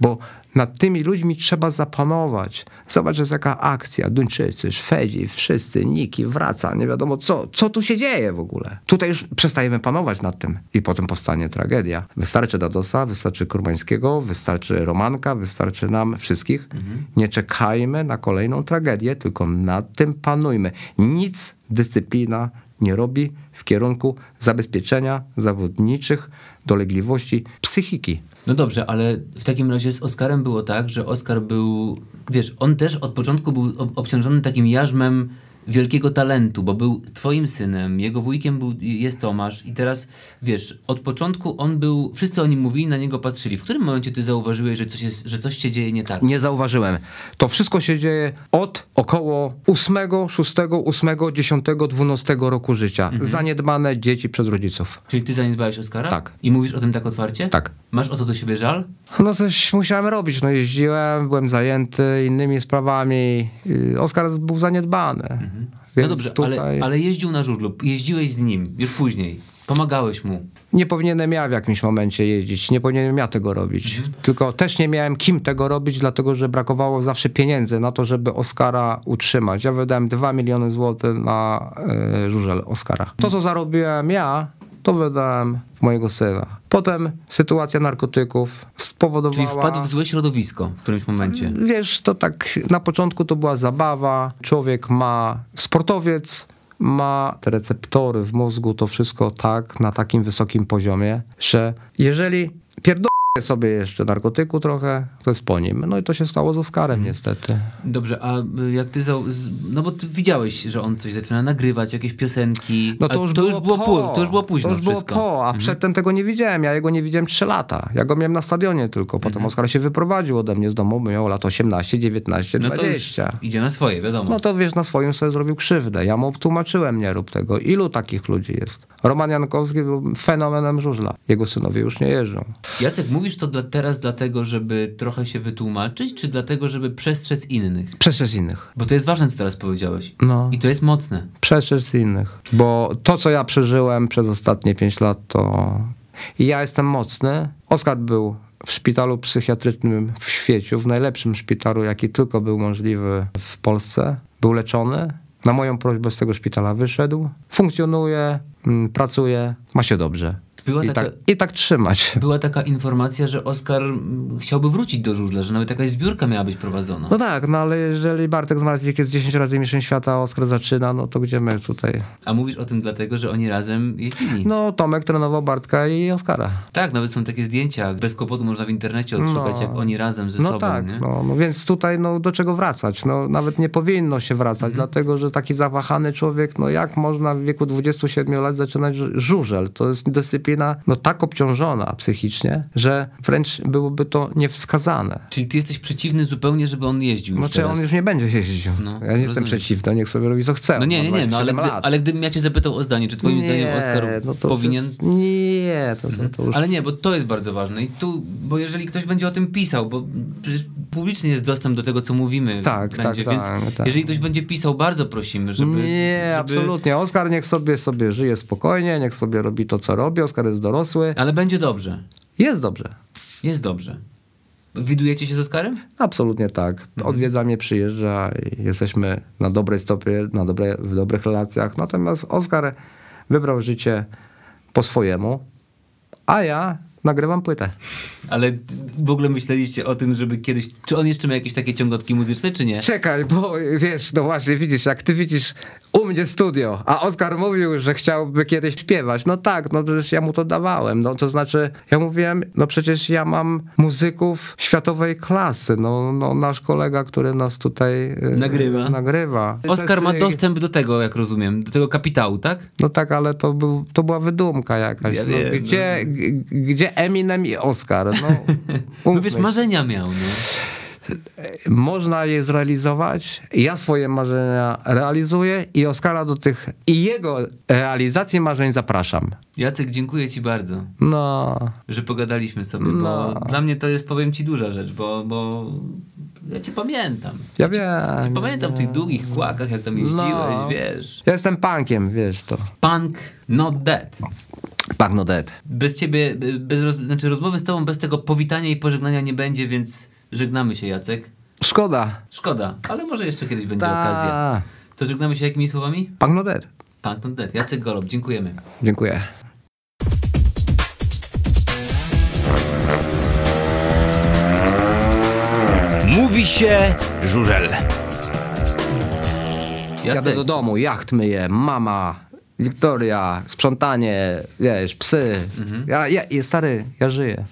Bo nad tymi ludźmi trzeba zapanować. Zobacz, jest jaka akcja. Duńczycy, Szwedzi, wszyscy, Niki, wraca, nie wiadomo co. Co tu się dzieje w ogóle? Tutaj już przestajemy panować nad tym i potem powstanie tragedia. Wystarczy Dadosa, wystarczy Kurmańskiego, wystarczy Romanka, wystarczy nam wszystkich. Nie czekajmy na kolejną tragedię, tylko nad tym panujmy. Nic dyscyplina nie robi w kierunku zabezpieczenia zawodniczych dolegliwości psychiki. No dobrze, ale w takim razie z Oskarem było tak, że Oskar był, wiesz, on też od początku był ob- obciążony takim jarzmem wielkiego talentu, bo był twoim synem, jego wujkiem był, jest Tomasz i teraz, wiesz, od początku on był, wszyscy o nim mówili, na niego patrzyli. W którym momencie ty zauważyłeś, że coś, jest, że coś się dzieje nie tak? Nie zauważyłem. To wszystko się dzieje od około 8, 6, 8, 10, 12 roku życia. Zaniedbane dzieci przez rodziców. Czyli ty zaniedbałeś Oskara? Tak. I mówisz o tym tak otwarcie? Tak. Masz o to do siebie żal? No coś musiałem robić. No jeździłem, byłem zajęty innymi sprawami. Yy, Oskar był zaniedbany. Więc no dobrze, tutaj ale, ale jeździł na żużlu, jeździłeś z nim już później, pomagałeś mu. nie powinienem ja w jakimś momencie jeździć. Nie powinienem ja tego robić. Tylko też nie miałem kim tego robić, dlatego że brakowało zawsze pieniędzy na to, żeby Oskara utrzymać. Ja wydałem 2 miliony złotych na y, żużel Oskara. To, co zarobiłem ja, to wydałem mojego syna. Potem sytuacja narkotyków spowodowała... Czyli wpadł w złe środowisko w którymś momencie. Wiesz, to tak na początku to była zabawa. Człowiek ma sportowiec, ma te receptory w mózgu, to wszystko tak na takim wysokim poziomie, że jeżeli pierdolę sobie jeszcze narkotyku trochę, to jest po nim. No i to się stało z Oskarem niestety. Dobrze, a y, jak ty, zau- z- no bo ty widziałeś, że on coś zaczyna nagrywać, jakieś piosenki. No to już, to było, już było, po. pu- to już było późno To już było wszystko. po, a Mhm. przedtem tego nie widziałem. Ja jego nie widziałem 3 lata. Ja go miałem na stadionie tylko. Potem Mhm. Oskar się wyprowadził ode mnie z domu, miał lat 18, 19, No to już 20. idzie na swoje, wiadomo. No to wiesz, na swoim sobie zrobił krzywdę. Ja mu tłumaczyłem, nie rób tego. Ilu takich ludzi jest? Roman Jankowski był fenomenem żużla. Jego synowie już nie jeżdżą. Jacek, mówisz to dla, teraz dlatego, żeby trochę się wytłumaczyć, czy dlatego, żeby przestrzec innych? Przestrzec innych. Bo to jest ważne, co teraz powiedziałeś. No. I to jest mocne. Przestrzec innych. Bo to, co ja przeżyłem przez ostatnie 5 lat, to... I ja jestem mocny. Oskar był w szpitalu psychiatrycznym w świecie, w najlepszym szpitalu, jaki tylko był możliwy w Polsce. Był leczony. Na moją prośbę z tego szpitala wyszedł. Funkcjonuje, mm, pracuje, ma się dobrze. Była I, taka, tak, I tak trzymać. była taka informacja, że Oskar chciałby wrócić do żużla, że nawet jakaś zbiórka miała być prowadzona. No tak, no ale jeżeli Bartek Zmarzlik jest 10 razy mistrzem świata, a Oskar zaczyna, no to gdzie my tutaj? A mówisz o tym dlatego, że oni razem jeździli. No Tomek trenował Bartka i Oskara. Tak, nawet są takie zdjęcia, bez kłopotu można w internecie odszukać, No. jak oni razem ze No sobą, tak, nie? no, no więc tutaj no, do czego wracać? No, nawet nie powinno się wracać, Mhm. dlatego że taki zawahany człowiek, no jak można w wieku 27 lat zaczynać żu- żużel? To jest dyscyplina no, tak obciążona psychicznie, że wręcz byłoby to niewskazane. Czyli ty jesteś przeciwny zupełnie, żeby on jeździł już Znaczy on już nie będzie jeździł. No, ja nie jestem rozumiem. przeciwny, niech sobie robi co chce. No nie, nie, nie, no ale, 27 gdy, ale gdybym ja cię zapytał o zdanie, czy twoim zdaniem Oskar no powinien... Jest, nie, to, to, to już... Ale nie, bo to jest bardzo ważne. I tu, bo jeżeli ktoś będzie o tym pisał, bo przecież publiczny jest dostęp do tego, co mówimy. Tak, będzie, tak, więc tak, tak. jeżeli ktoś będzie pisał, bardzo prosimy, żeby. nie, żeby... absolutnie. Oskar niech sobie, sobie żyje spokojnie, niech sobie robi to, co robi. Oskar jest dorosły. Ale będzie dobrze. Jest dobrze. Jest dobrze. Widujecie się z Oskarem? Absolutnie tak. Mhm. Odwiedza mnie, przyjeżdża i jesteśmy na dobrej stopie, na dobre, w dobrych relacjach. Natomiast Oskar wybrał życie po swojemu, a ja nagrywam płytę. Ale w ogóle myśleliście o tym, żeby kiedyś. Czy on jeszcze ma jakieś takie ciągotki muzyczne, czy nie? Czekaj, bo wiesz, no właśnie, widzisz, jak ty widzisz u mnie studio, a Oskar mówił, że chciałby kiedyś śpiewać. No tak, no przecież ja mu to dawałem. No to znaczy, ja mówiłem, no przecież ja mam muzyków światowej klasy. No, no nasz kolega, który nas tutaj y, Nagrywa. nagrywa. Oskar ma dostęp do tego, jak rozumiem, do tego kapitału, tak? No tak, ale to, był, to była wydumka jakaś. Ja no, wiem, gdzie, g- gdzie Eminem i Oskar? No, No wiesz, marzenia miał, no. Można je zrealizować. Ja swoje marzenia realizuję i Oskara do tych i jego realizacji marzeń zapraszam. Jacek, dziękuję ci bardzo. No, że pogadaliśmy sobie, No. bo dla mnie to jest, powiem ci, duża rzecz, bo, bo ja cię pamiętam. ja Cię wiem. pamiętam w tych długich kłakach, jak tam jeździłeś, No. wiesz. Ja jestem punkiem, wiesz to. Punk not dead. Punk no dead. Bez ciebie, bez roz, znaczy rozmowy z tobą bez tego powitania i pożegnania nie będzie, więc żegnamy się, Jacek. Szkoda. Szkoda, ale może jeszcze kiedyś będzie Ta. okazja. To żegnamy się jakimi słowami? Punk no dead. Punk not dead. Jacek Golob, dziękujemy. Dziękuję. Mówi się żużel. Jadę do domu, jacht myję, mama, Wiktoria, sprzątanie, wiesz, psy. Ja, ja, stary, ja żyję.